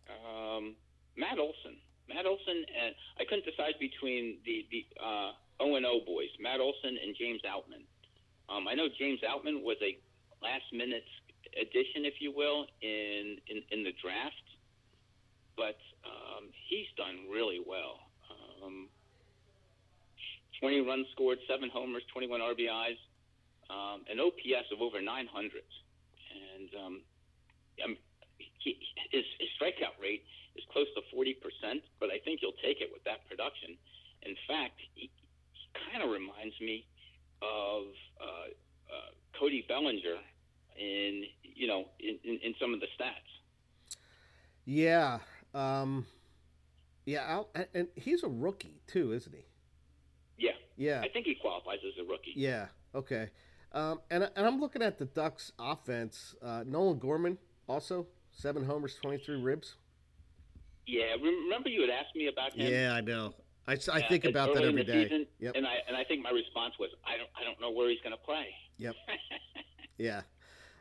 um, Matt Olson. Matt Olson and I couldn't decide between the the uh, O and O boys, Matt Olson and James Outman. Um, I know James Outman was a last minute addition, if you will, in in, in the draft, but um, he's done really well. Um, Twenty runs scored, seven homers, twenty-one RBIs, um, an OPS of over nine hundred, and um, um, he, his, his strikeout rate is close to 40%, but I think you'll take it with that production. In fact, he, he kind of reminds me of uh, uh, Cody Bellinger in, you know, in, in, in some of the stats. Yeah. Um, yeah. I'll, and- and he's a rookie too, isn't he? Yeah, Yeah. I think he qualifies as a rookie. Yeah. Okay. Um, and and I'm looking at the Ducks' offense. Uh, Nolan Gorman also seven homers, twenty three ribs. Yeah, remember you had asked me about him? Yeah, I know. I Yeah, think about that the day. season, Yep. And I and I think my response was I don't I don't know where he's going to play. Yep. Yeah.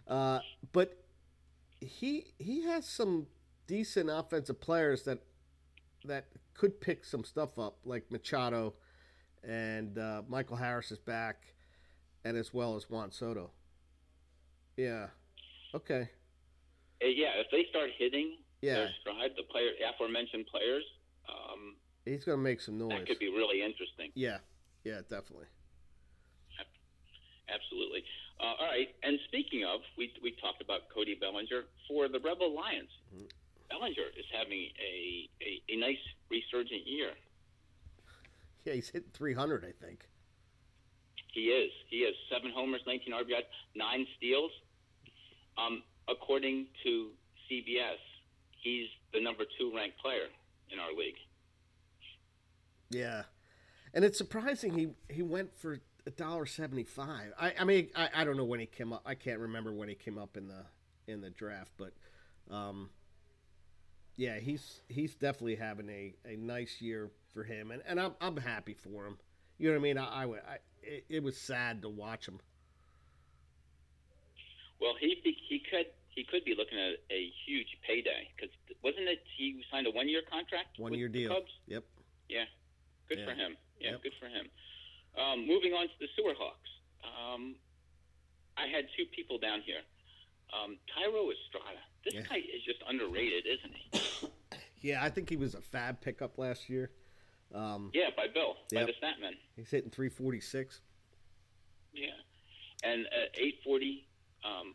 Uh, but he he has some decent offensive players that that could pick some stuff up, like Machado and uh, Michael Harris is back, and as well as Juan Soto. Yeah. Okay. Uh, yeah, if they start hitting Yeah. their stride, the player aforementioned players, um, He's gonna make some noise. that could be really interesting. Yeah. Yeah. Definitely. Absolutely. Uh, all right. And speaking of, we we talked about Cody Bellinger for the Rebel Lions. Mm-hmm. Bellinger is having a, a, a nice resurgent year. Yeah, he's hitting 300, I think. He is. He has seven homers, 19 RBIs, nine steals. Um, according to CBS, he's the number two ranked player in our league. Yeah, and it's surprising he he went for a dollar seventy five. I I mean I, I don't know when he came up. I can't remember when he came up in the in the draft, but um, yeah, he's he's definitely having a, a nice year for him, and, and I'm I'm happy for him. You know what I mean? I, I, I it, it was sad to watch him. Well, he be, he could he could be looking at a huge payday because wasn't it he signed a one year contract? One year deal. Cubs? Yep. Yeah, good Yeah. for him. Yeah, Yep. good for him. Um, moving on to the Sewer Hawks. Um, I had two people down here. Um, Thairo Estrada. This Yeah. guy is just underrated, isn't he? Yeah, I think he was a fab pickup last year. Um, Yeah, by Bill, by the Statman. he's hitting three forty six. Yeah, and uh, 840 um,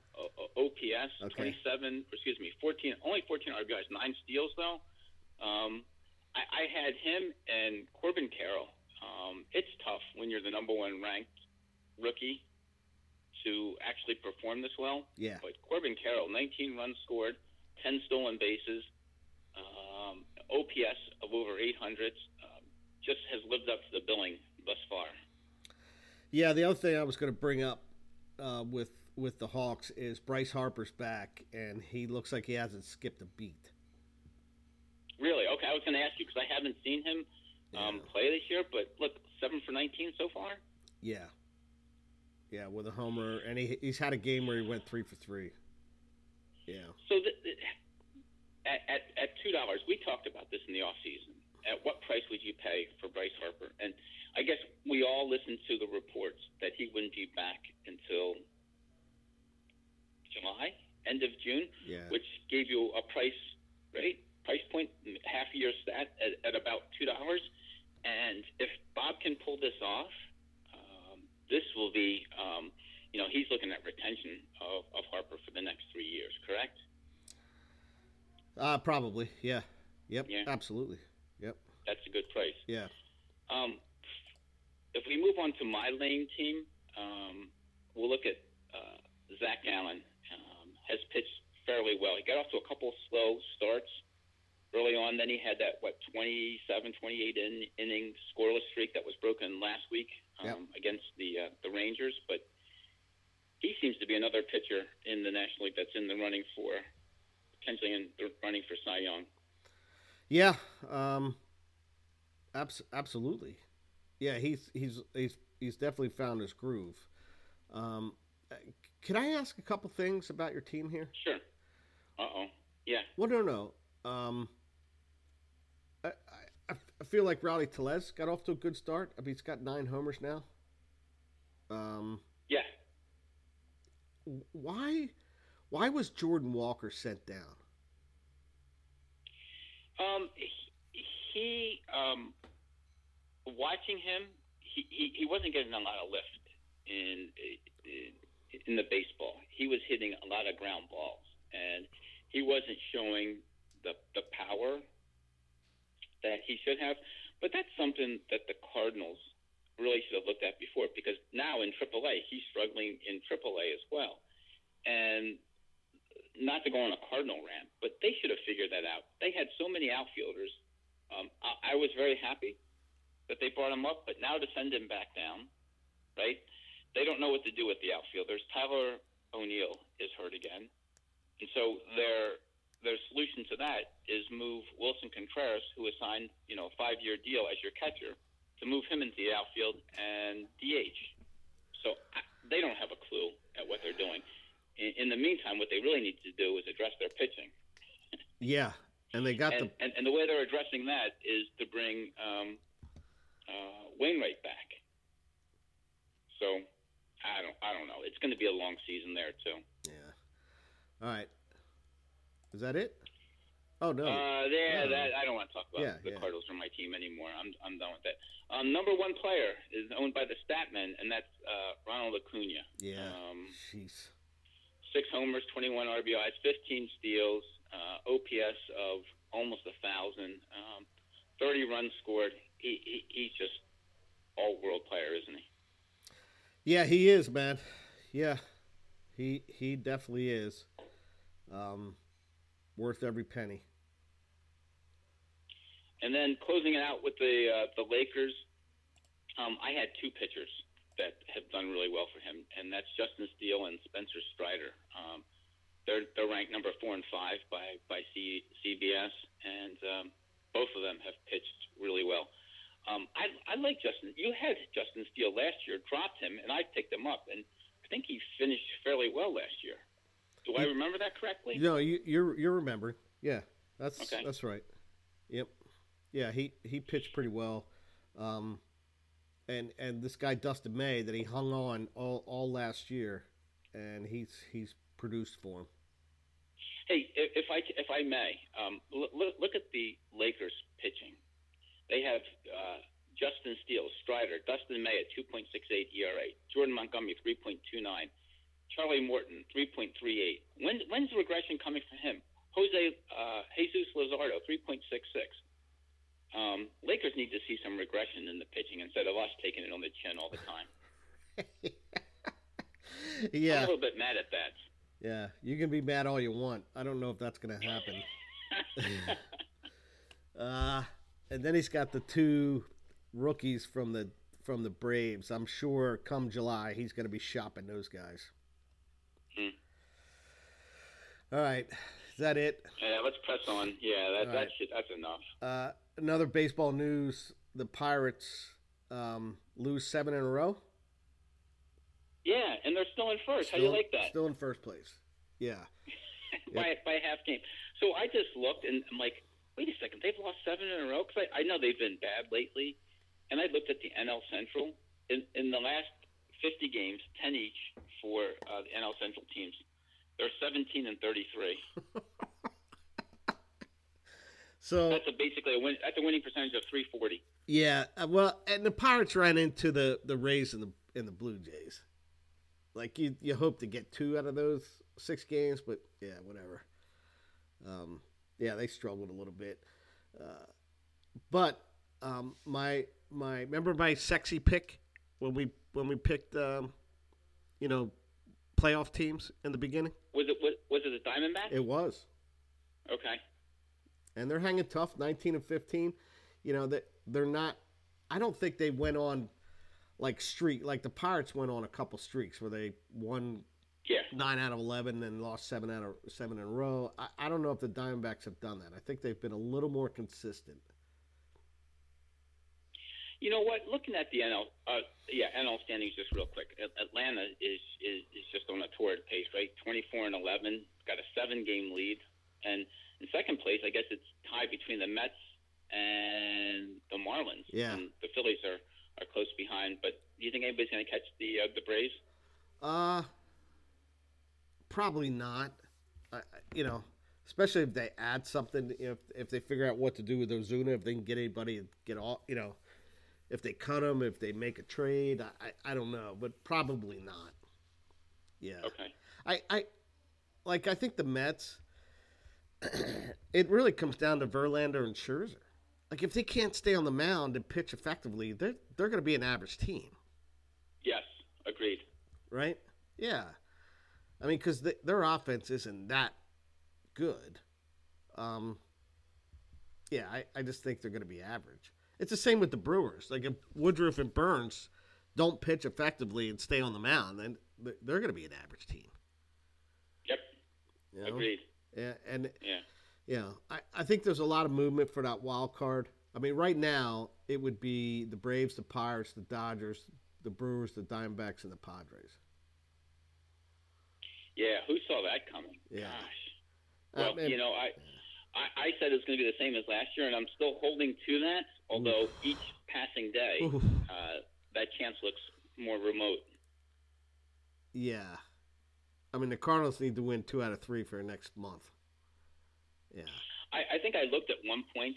OPS, Okay. 27. Excuse me, 14. Only 14 RBIs, nine steals though. Um, I, I had him and Corbin Carroll. Um, it's tough when you're the number one ranked rookie to actually perform this well. Yeah. But Corbin Carroll, 19 runs scored, 10 stolen bases, um, OPS of over 800, um, just has lived up to the billing thus far. Yeah, the other thing I was going to bring up uh, with with the Hawks is Bryce Harper's back, and he looks like he hasn't skipped a beat. Really? Okay, I was going to ask you because I haven't seen him um, Yeah. play this year, but look, seven for 19 so far. Yeah, yeah, with a homer, and he he's had a game where he went three for three. Yeah, So th- th- at, at, at two dollars, we talked about this in the off season. At what price would you pay for Bryce Harper? And I guess we all listened to the reports that he wouldn't be back until July, end of June, yeah, which gave you a price, right? Price point, half a year stat at, at about two dollars. And if Bob can pull this off, um, this will be, um, you know, he's looking at retention of, of Harper for the next three years, correct? uh, probably. Yeah, yep, Yeah. absolutely. That's a good price. yeah, Um, if we move on to my lane team, um, we'll look at uh, Zach Allen. Um, has pitched fairly well. He got off to a couple slow starts, early on. Then he had that what 27, 28 in, inning scoreless streak that was broken last week um, Yep. against the uh, the Rangers. But he seems to be another pitcher in the National League that's in the running for potentially in the running for Cy Young. Yeah, um, abs- absolutely. Yeah, he's he's he's he's definitely found his groove. Um, can I ask a couple things about your team here? Sure. Uh oh. Yeah. Well, no, no. Um, I, I, I feel like Rowdy Tellez got off to a good start. I mean, he's got nine homers now. Um, Yeah. why, why was Jordan Walker sent down? Um, he, he um, watching him, he, he, he wasn't getting a lot of lift in, in the baseball. He was hitting a lot of ground balls, and he wasn't showing the the power that he should have. But that's something that the Cardinals really should have looked at before, because now in AAA, he's struggling in AAA as well, and not to go on a Cardinal rant, but they should have figured that out. They had so many outfielders. Um, I, I was very happy that they brought him up, but now to send him back down, right? They don't know what to do with the outfielders. Tyler O'Neill is hurt again, and so their their solution to that is move Willson Contreras, who was signed, you know, a five year deal as your catcher, to move him into the outfield and DH. So I, they don't have a clue at what they're doing. In, in the meantime, what they really need to do is address their pitching. Yeah, and they got And, the and, and the way they're addressing that is to bring um, uh, Wainwright back. So I don't I don't know. It's going to be a long season there too. yeah. All right, is that it? Oh no. Uh, yeah, No. that I don't want to talk about Yeah, the yeah. Cardinals or my team anymore. I'm I'm done with that. Um, number one player is owned by the Statman, and that's uh, Ronald Acuna. yeah. Um, Jeez. six homers, 21 RBIs, 15 steals, uh, OPS of almost a thousand, um, 30 runs scored. He, he he's just all world player, isn't he? Yeah, he is, man. Yeah, he he definitely is. Um, worth every penny. And then closing it out with the uh, the Lakers, um, I had two pitchers that have done really well for him, and that's Justin Steele and Spencer Strider. Um, they're they're ranked number four and five by by C, CBS, and um, both of them have pitched really well. Um, I I like Justin. You had Justin Steele last year, dropped him, and I picked him up, and I think he finished fairly well last year. Do I remember that correctly? No, you you're you're remembering. Yeah, that's Okay. that's right. Yep. Yeah, he he pitched pretty well. Um, and and this guy Dustin May that he hung on all all last year, and he's he's produced for him. Hey, if if I if I may, um, look, look at the Lakers pitching. They have uh, Justin Steele, Strider, Dustin May at 2.68 ERA, Jordan Montgomery 3.29, Charlie Morton 3.38. When when's the regression coming for him? Jose uh, Jesus Luzardo 3.66. Um, Lakers need to see some regression in the pitching instead of us taking it on the chin all the time. yeah, I'm a little bit mad at that. yeah. You can be mad all you want. I don't know if that's gonna happen. Uh, and then he's got the two rookies from the from the Braves. I'm sure come July he's going to be shopping those guys. Hmm. All right, is that it? yeah, let's press on. Yeah, that, All that right. shit, that's enough. Uh, another baseball news: the Pirates um, lose seven in a row. Yeah, and they're still in first. How do you like that? Still in first place. Yeah. by by half game. So I just looked and I'm like, wait a second, they've lost seven in a row because I, I know they've been bad lately, and I looked at the NL Central in in the last 50 games, 10 each for uh, the NL Central teams. They're 17 and 33. So That's a basically a win. That's a winning percentage of 340. Yeah, uh, well, and the Pirates ran into the the Rays and the and the Blue Jays. Like you, you hope to get two out of those six games, but yeah, whatever. Um, yeah, they struggled a little bit, uh, but um, my my remember my sexy pick when we when we picked um, you know playoff teams in the beginning. Was it was, was it the Diamondbacks? It was, okay. and they're hanging tough, 19 and 15. You know that they're not. I don't think they went on like streak like the Pirates went on a couple streaks where they won Yeah. nine out of 11 and lost seven out of seven in a row. I, I don't know if the Diamondbacks have done that. I think they've been a little more consistent. You know what? Looking at the NL, uh, yeah, NL standings just real quick. Atlanta is, is is just on a torrid pace, right? Twenty four and eleven, got a seven game lead, and in second place, I guess it's tied between the Mets and the Marlins. Yeah. And the Phillies are are close behind. But do you think anybody's going to catch the uh, the Braves? Uh, probably not. I- you know, especially if they add something. If if they figure out what to do with Ozuna, if they can get anybody get off, you know, if they cut him, if they make a trade, I I, I don't know, but probably not. Yeah. Okay. I, I like I think the Mets it really comes down to Verlander and Scherzer. Like if they can't stay on the mound and pitch effectively, they're they're gonna be an average team, Yes, agreed. right? Yeah. I mean, because their offense isn't that good. Um, yeah, I, I just think they're going to be average. It's the same with the Brewers. Like if Woodruff and Burnes don't pitch effectively and stay on the mound, then they're- they're going to be an average team. Yep, you know? agreed. Yeah, and Yeah. yeah, I, I think there's a lot of movement for that wild card. I mean, right now it would be the Braves, the Pirates, the Dodgers, the Brewers, the Diamondbacks, and the Padres. Yeah, who saw that coming? Yeah. Gosh. Uh, Well, man, you know, I, I I said it was going to be the same as last year, and I'm still holding to that. Although each passing day, uh, that chance looks more remote. Yeah. I mean, the Cardinals need to win two out of three for next month. Yeah. I, I think I looked at one point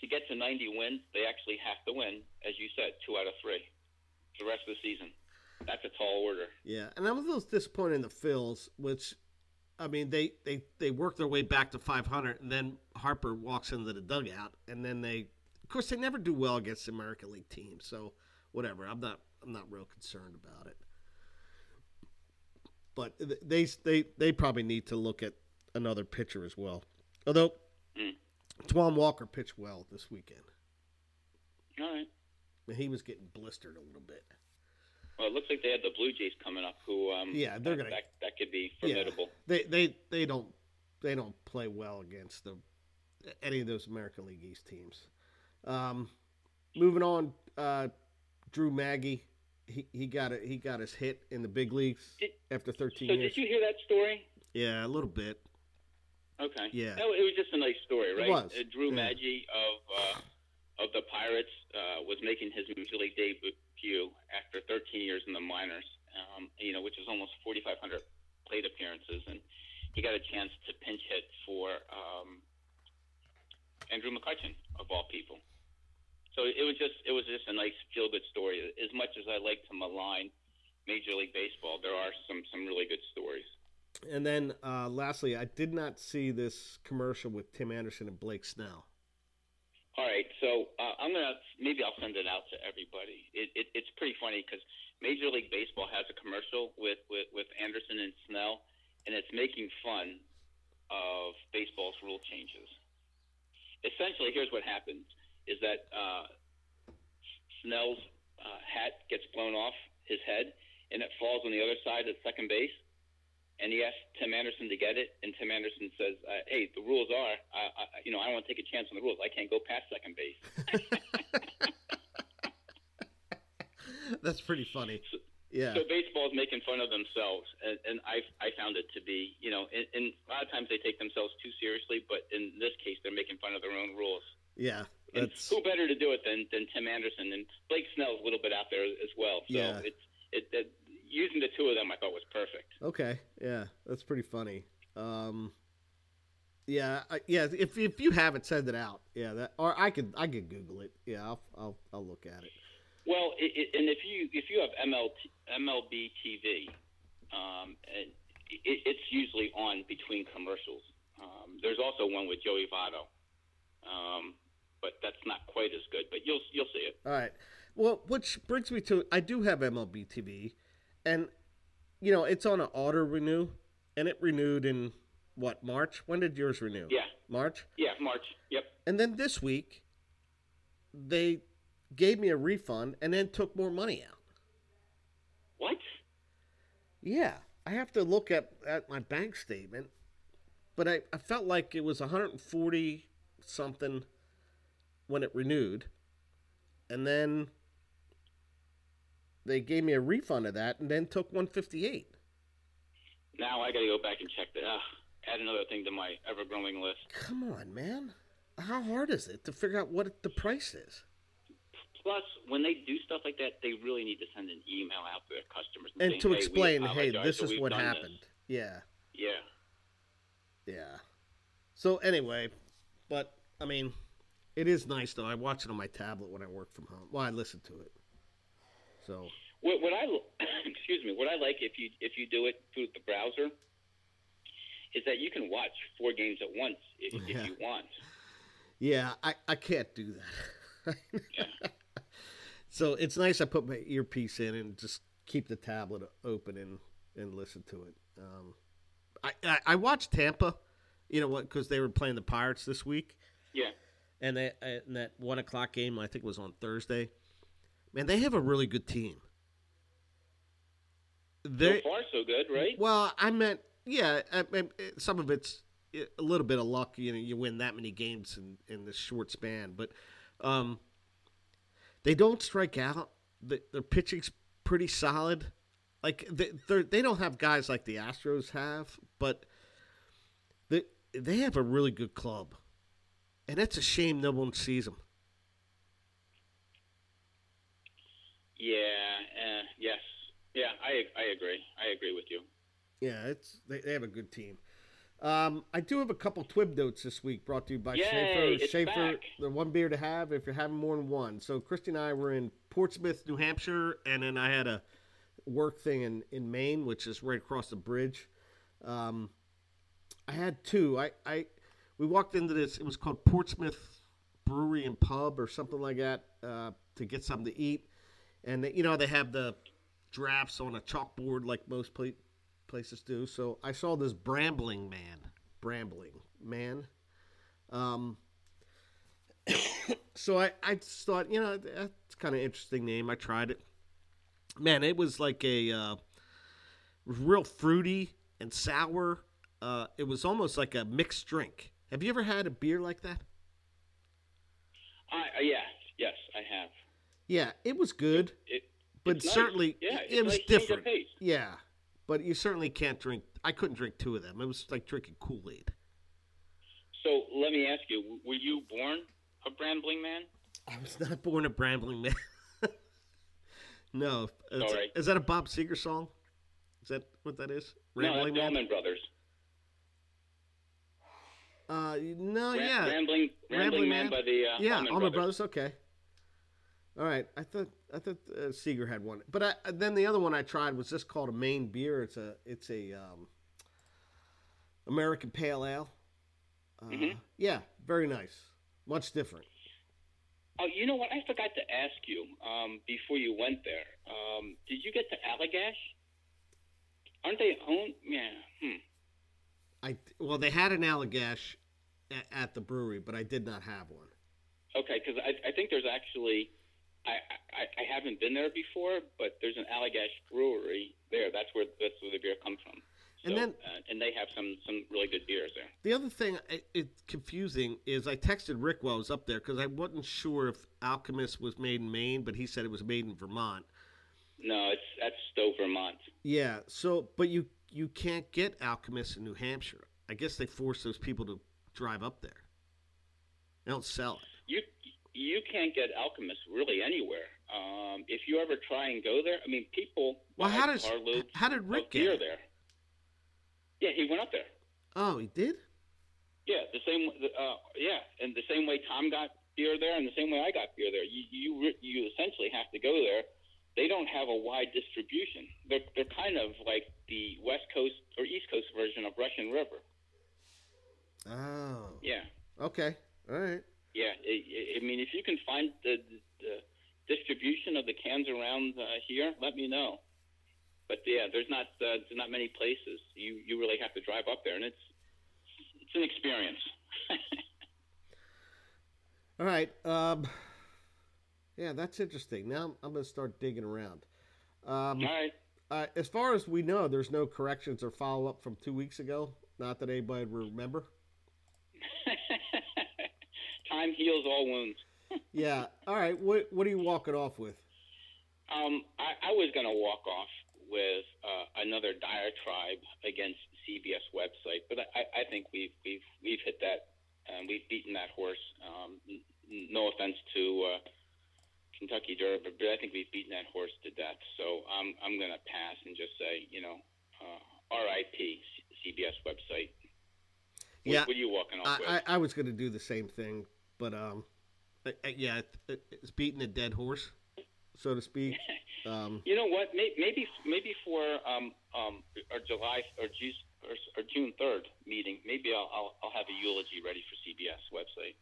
to get to 90 wins. They actually have to win, as you said, two out of three, the rest of the season. That's a tall order. Yeah. And I'm a little disappointed in the Phils, which, I mean, they, they, they work their way back to 500, and then Harper walks into the dugout, and then they, of course, they never do well against the American League teams. So, whatever. I'm not, I'm not real concerned about it. But they, they, they probably need to look at another pitcher as well. Although, Mm. Taijuan Walker pitched well this weekend. All right. And he was getting blistered a little bit. Well, it looks like they had the Blue Jays coming up, who um, Yeah, they're that, gonna- that, that could be formidable. They they they don't they don't play well against the any of those American League East teams. Um, moving on, uh, Drew Maggi, he, he got a, he got his hit in the big leagues Did- after 13 So years. did you hear that story? Yeah, a little bit. Okay. Yeah. No, it was just a nice story, right? It was, Uh, Drew yeah. Maggi of uh, of the Pirates uh, was making his major league debut after 13 years in the minors. Um, you know, which is almost 4,500 plate appearances, and he got a chance to pinch hit for um, Andrew McCutchen of all people. So it was just it was just a nice feel good story. As much as I like to malign Major League Baseball, there are some some really good stories. And then uh, lastly, I did not see this commercial with Tim Anderson and Blake Snell. All right, so uh, I'm gonna maybe I'll send it out to everybody. It, it, it's pretty funny because Major League Baseball has a commercial with, with with Anderson and Snell, and it's making fun of baseball's rule changes. Essentially, here's what happens: is that uh, Snell's uh, hat gets blown off his head, and it falls on the other side of second base. And he asked Tim Anderson to get it, and Tim Anderson says, uh, "Hey, the rules are, I, I, you know, I don't want to take a chance on the rules. I can't go past second base." That's pretty funny. Yeah. So baseball is making fun of themselves, and, and I I found it to be, you know, and, and a lot of times they take themselves too seriously, but in this case, they're making fun of their own rules. Yeah. And who better to do it than, than Tim Anderson and Blake Snell's a little bit out there as well. So Yeah. it's it, it using the two of them, I thought was perfect. okay. Yeah, that's pretty funny. Um, yeah, I, yeah. If if you haven't, send it out. Yeah, that or I could I could Google it. Yeah, I'll I'll, I'll look at it. Well, it, it, and if you if you have ML, MLB TV, um, and it, it's usually on between commercials. Um, there's also one with Joey Votto, um, but that's not quite as good. But you'll you'll see it. All right. Well, which brings me to I do have MLB TV, and you know it's on an auto renew, and it renewed in what March? When did yours renew? Yeah, March. Yeah, March. Yep. And then this week, they gave me a refund and then took more money out. What? Yeah, I have to look at, at my bank statement, but I, I felt like it was 140 something when it renewed, and then they gave me a refund of that and then took 158. Now I got to go back and check that. Uh, add another thing to my ever-growing list. Come on, man. How hard is it to figure out what the price is? Plus, when they do stuff like that, they really need to send an email out to their customers And saying, to explain, hey, apologize, this is what done this." happened. Yeah, Yeah. yeah. So anyway, but I mean, it is nice though. I watch it on my tablet when I work from home. Well, I listen to it. So What, what I excuse me, what I like if you if you do it through the browser is that you can watch four games at once if, Yeah. if you want. yeah, I I can't do that. Yeah. so it's nice. I put my earpiece in and just keep the tablet open and and listen to it. Um, I, I I watched Tampa. You know what? Because they were playing the Pirates this week. Yeah. and they and that one o'clock game I think was on Thursday. Man, they have a really good team. They so far, so good, right? well, I meant yeah. I, I, some of it's a little bit of luck. You know, you win that many games in in this short span, but um, they don't strike out. The, their pitching's pretty solid. Like they they're- they don't have guys like the Astros have, but they they have a really good club, and it's a shame no one sees them. Yeah. Uh, yes. Yeah. I I agree. I agree with you. Yeah, it's they, they have a good team. Um, I do have a couple twib notes this week brought to you by Yay, Schaefer. Schaefer, back. the one beer to have if you're having more than one. So Christy and I were in Portsmouth, New Hampshire, and then I had a work thing in, in Maine, which is right across the bridge. Um, I had two. I, I we walked into this. It was called Portsmouth Brewery and Pub or something like that uh, to get something to eat, and they, you know they have the drafts on a chalkboard like most pla- places do. So I saw this Brambling Man, Brambling Man. Um, so I, I just thought, you know, that's kind of interesting name. I tried it. Man, it was like a uh, real fruity and sour. Uh, it was almost like a mixed drink. Have you ever had a beer like that? I uh, yes, yes, I have. Yeah, it was good, It. but nice. certainly yeah, it, it was nice change of different. Yeah, but you certainly can't drink. I couldn't drink two of them. It was like drinking Kool Aid. So let me ask you: Were you born a brambling man? I was not born a Brambling man. no, Sorry. is that a Bob Seger song? Is that what that is? no, that's Rambling the man. Allman Brothers. Uh, no, Ram- yeah, Rambling, Rambling, Man, by the uh, yeah, Allman Allman Brothers. Brothers. Okay. All right, I thought I thought uh, Seger had one, but I, then the other one I tried was this called a Maine beer. It's a it's a um, American Pale Ale. Uh, Mhm. Yeah, very nice, much different. Oh, you know what? I forgot to ask you um, before you went there. Um, did you get to Allagash? Aren't they owned? Yeah. Hmm. I well, they had an Allagash at, at the brewery, but I did not have one. Okay, because I, I think there's actually, I, I I haven't been there before, but there's an Allagash brewery there. That's where that's where the beer comes from. So, And then- uh, and they have some some really good beers there. The other thing I- it's confusing is I texted Rick while I was up there because I wasn't sure if Alchemist was made in Maine, but he said it was made in Vermont. No, it's that's Stowe, Vermont. Yeah. So, but you you can't get Alchemist in New Hampshire. I guess they force those people to drive up there. They don't sell it. You you can't get alchemists really anywhere. Um, if you ever try and go there, I mean, people Well, how does carloads how did Rick get it? there. Yeah, he went up there. Oh, he did. Yeah, the same. Uh, yeah, and the same way Tom got beer there, and the same way I got beer there. You you you essentially have to go there. They don't have a wide distribution. They're they're kind of like the West Coast or East Coast version of Russian River. Oh. Yeah, Okay. All right. Yeah. I, I- mean, if you can find the, the distribution of the cans around uh, here, let me know. But yeah, there's not uh, there's not many places. You you really have to drive up there, and it's it's an experience. All right. Um, yeah, that's interesting. Now I'm going to start digging around. Um, All right. uh, as far as we know, there's no corrections or follow up from two weeks ago. Not that anybody would remember. Time heals all wounds. Yeah. All right. What What are you walking off with? Um, I, I was going to walk off with uh, another diatribe against CBS website, but I, I think we've we've we've hit that, and we've beaten that horse. Um, n- no offense to uh, Kentucky Derby, but I think we've beaten that horse to death. So I'm I'm going to pass and just say, you know, uh, R.I.P. C- CBS website. What, Yeah. what are you walking off with? I, I, I was going to do the same thing, but um, uh, uh, yeah, it, it's beating a dead horse, so to speak. Um, You know what? Maybe maybe for um um our July or June or, or June third meeting, maybe I'll, I'll I'll have a eulogy ready for CBS website.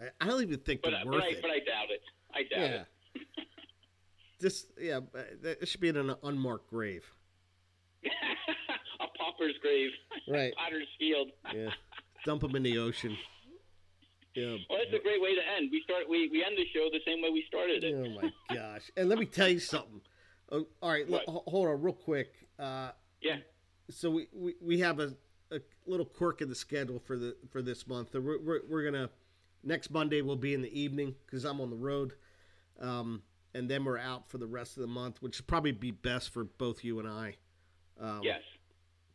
I, I don't even think But they're I- worth but I it. but I doubt it. I doubt yeah. it. Just yeah, uh, it should be in an unmarked grave. a pauper's grave, Right. Potter's Field. Yeah. Dump them in the ocean. Yeah. Well, that's a great way to end. We start we, we end the show the same way we started it. Oh my gosh! And let me tell you something. Oh, all right, l- hold on, real quick. Uh, Yeah. so we, we, we have a, a little quirk in the schedule for the for this month. We're, we're, we're gonna next Monday will be in the evening because I'm on the road, um, and then we're out for the rest of the month, which would probably be best for both you and I. Um, Yes.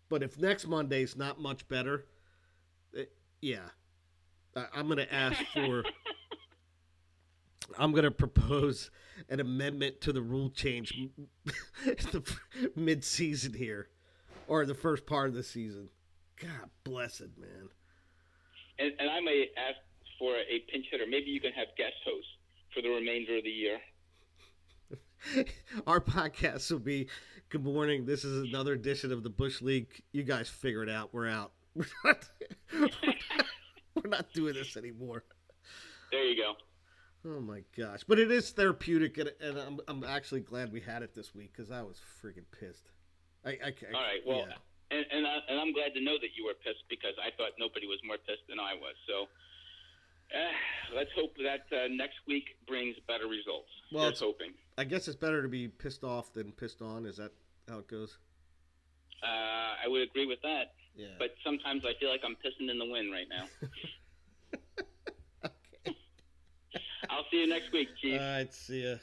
But if next Monday's not much better, it, yeah, I, I'm gonna ask for. I'm gonna propose an amendment to the rule change mid season here, or the first part of the season. God bless it, man. And and I may ask for a pinch hitter. Maybe you can have guest hosts for the remainder of the year. Our podcast will be Good morning. This is another edition of the Bush League. You guys figure it out. We're out. We're not, doing this anymore. There you go. Oh my gosh! But it is therapeutic, and, and I'm, I'm actually glad we had it this week because I was freaking pissed. I, I, I All right. Well, yeah. and and, I, and I'm glad to know that you were pissed because I thought nobody was more pissed than I was. So uh, let's hope that uh, next week brings better results. Well, it's- hoping. I guess it's better to be pissed off than pissed on. Is that how it goes? Uh, I would agree with that. Yeah. But sometimes I feel like I'm pissing in the wind right now. okay. I'll see you next week, Chief. All right. See ya.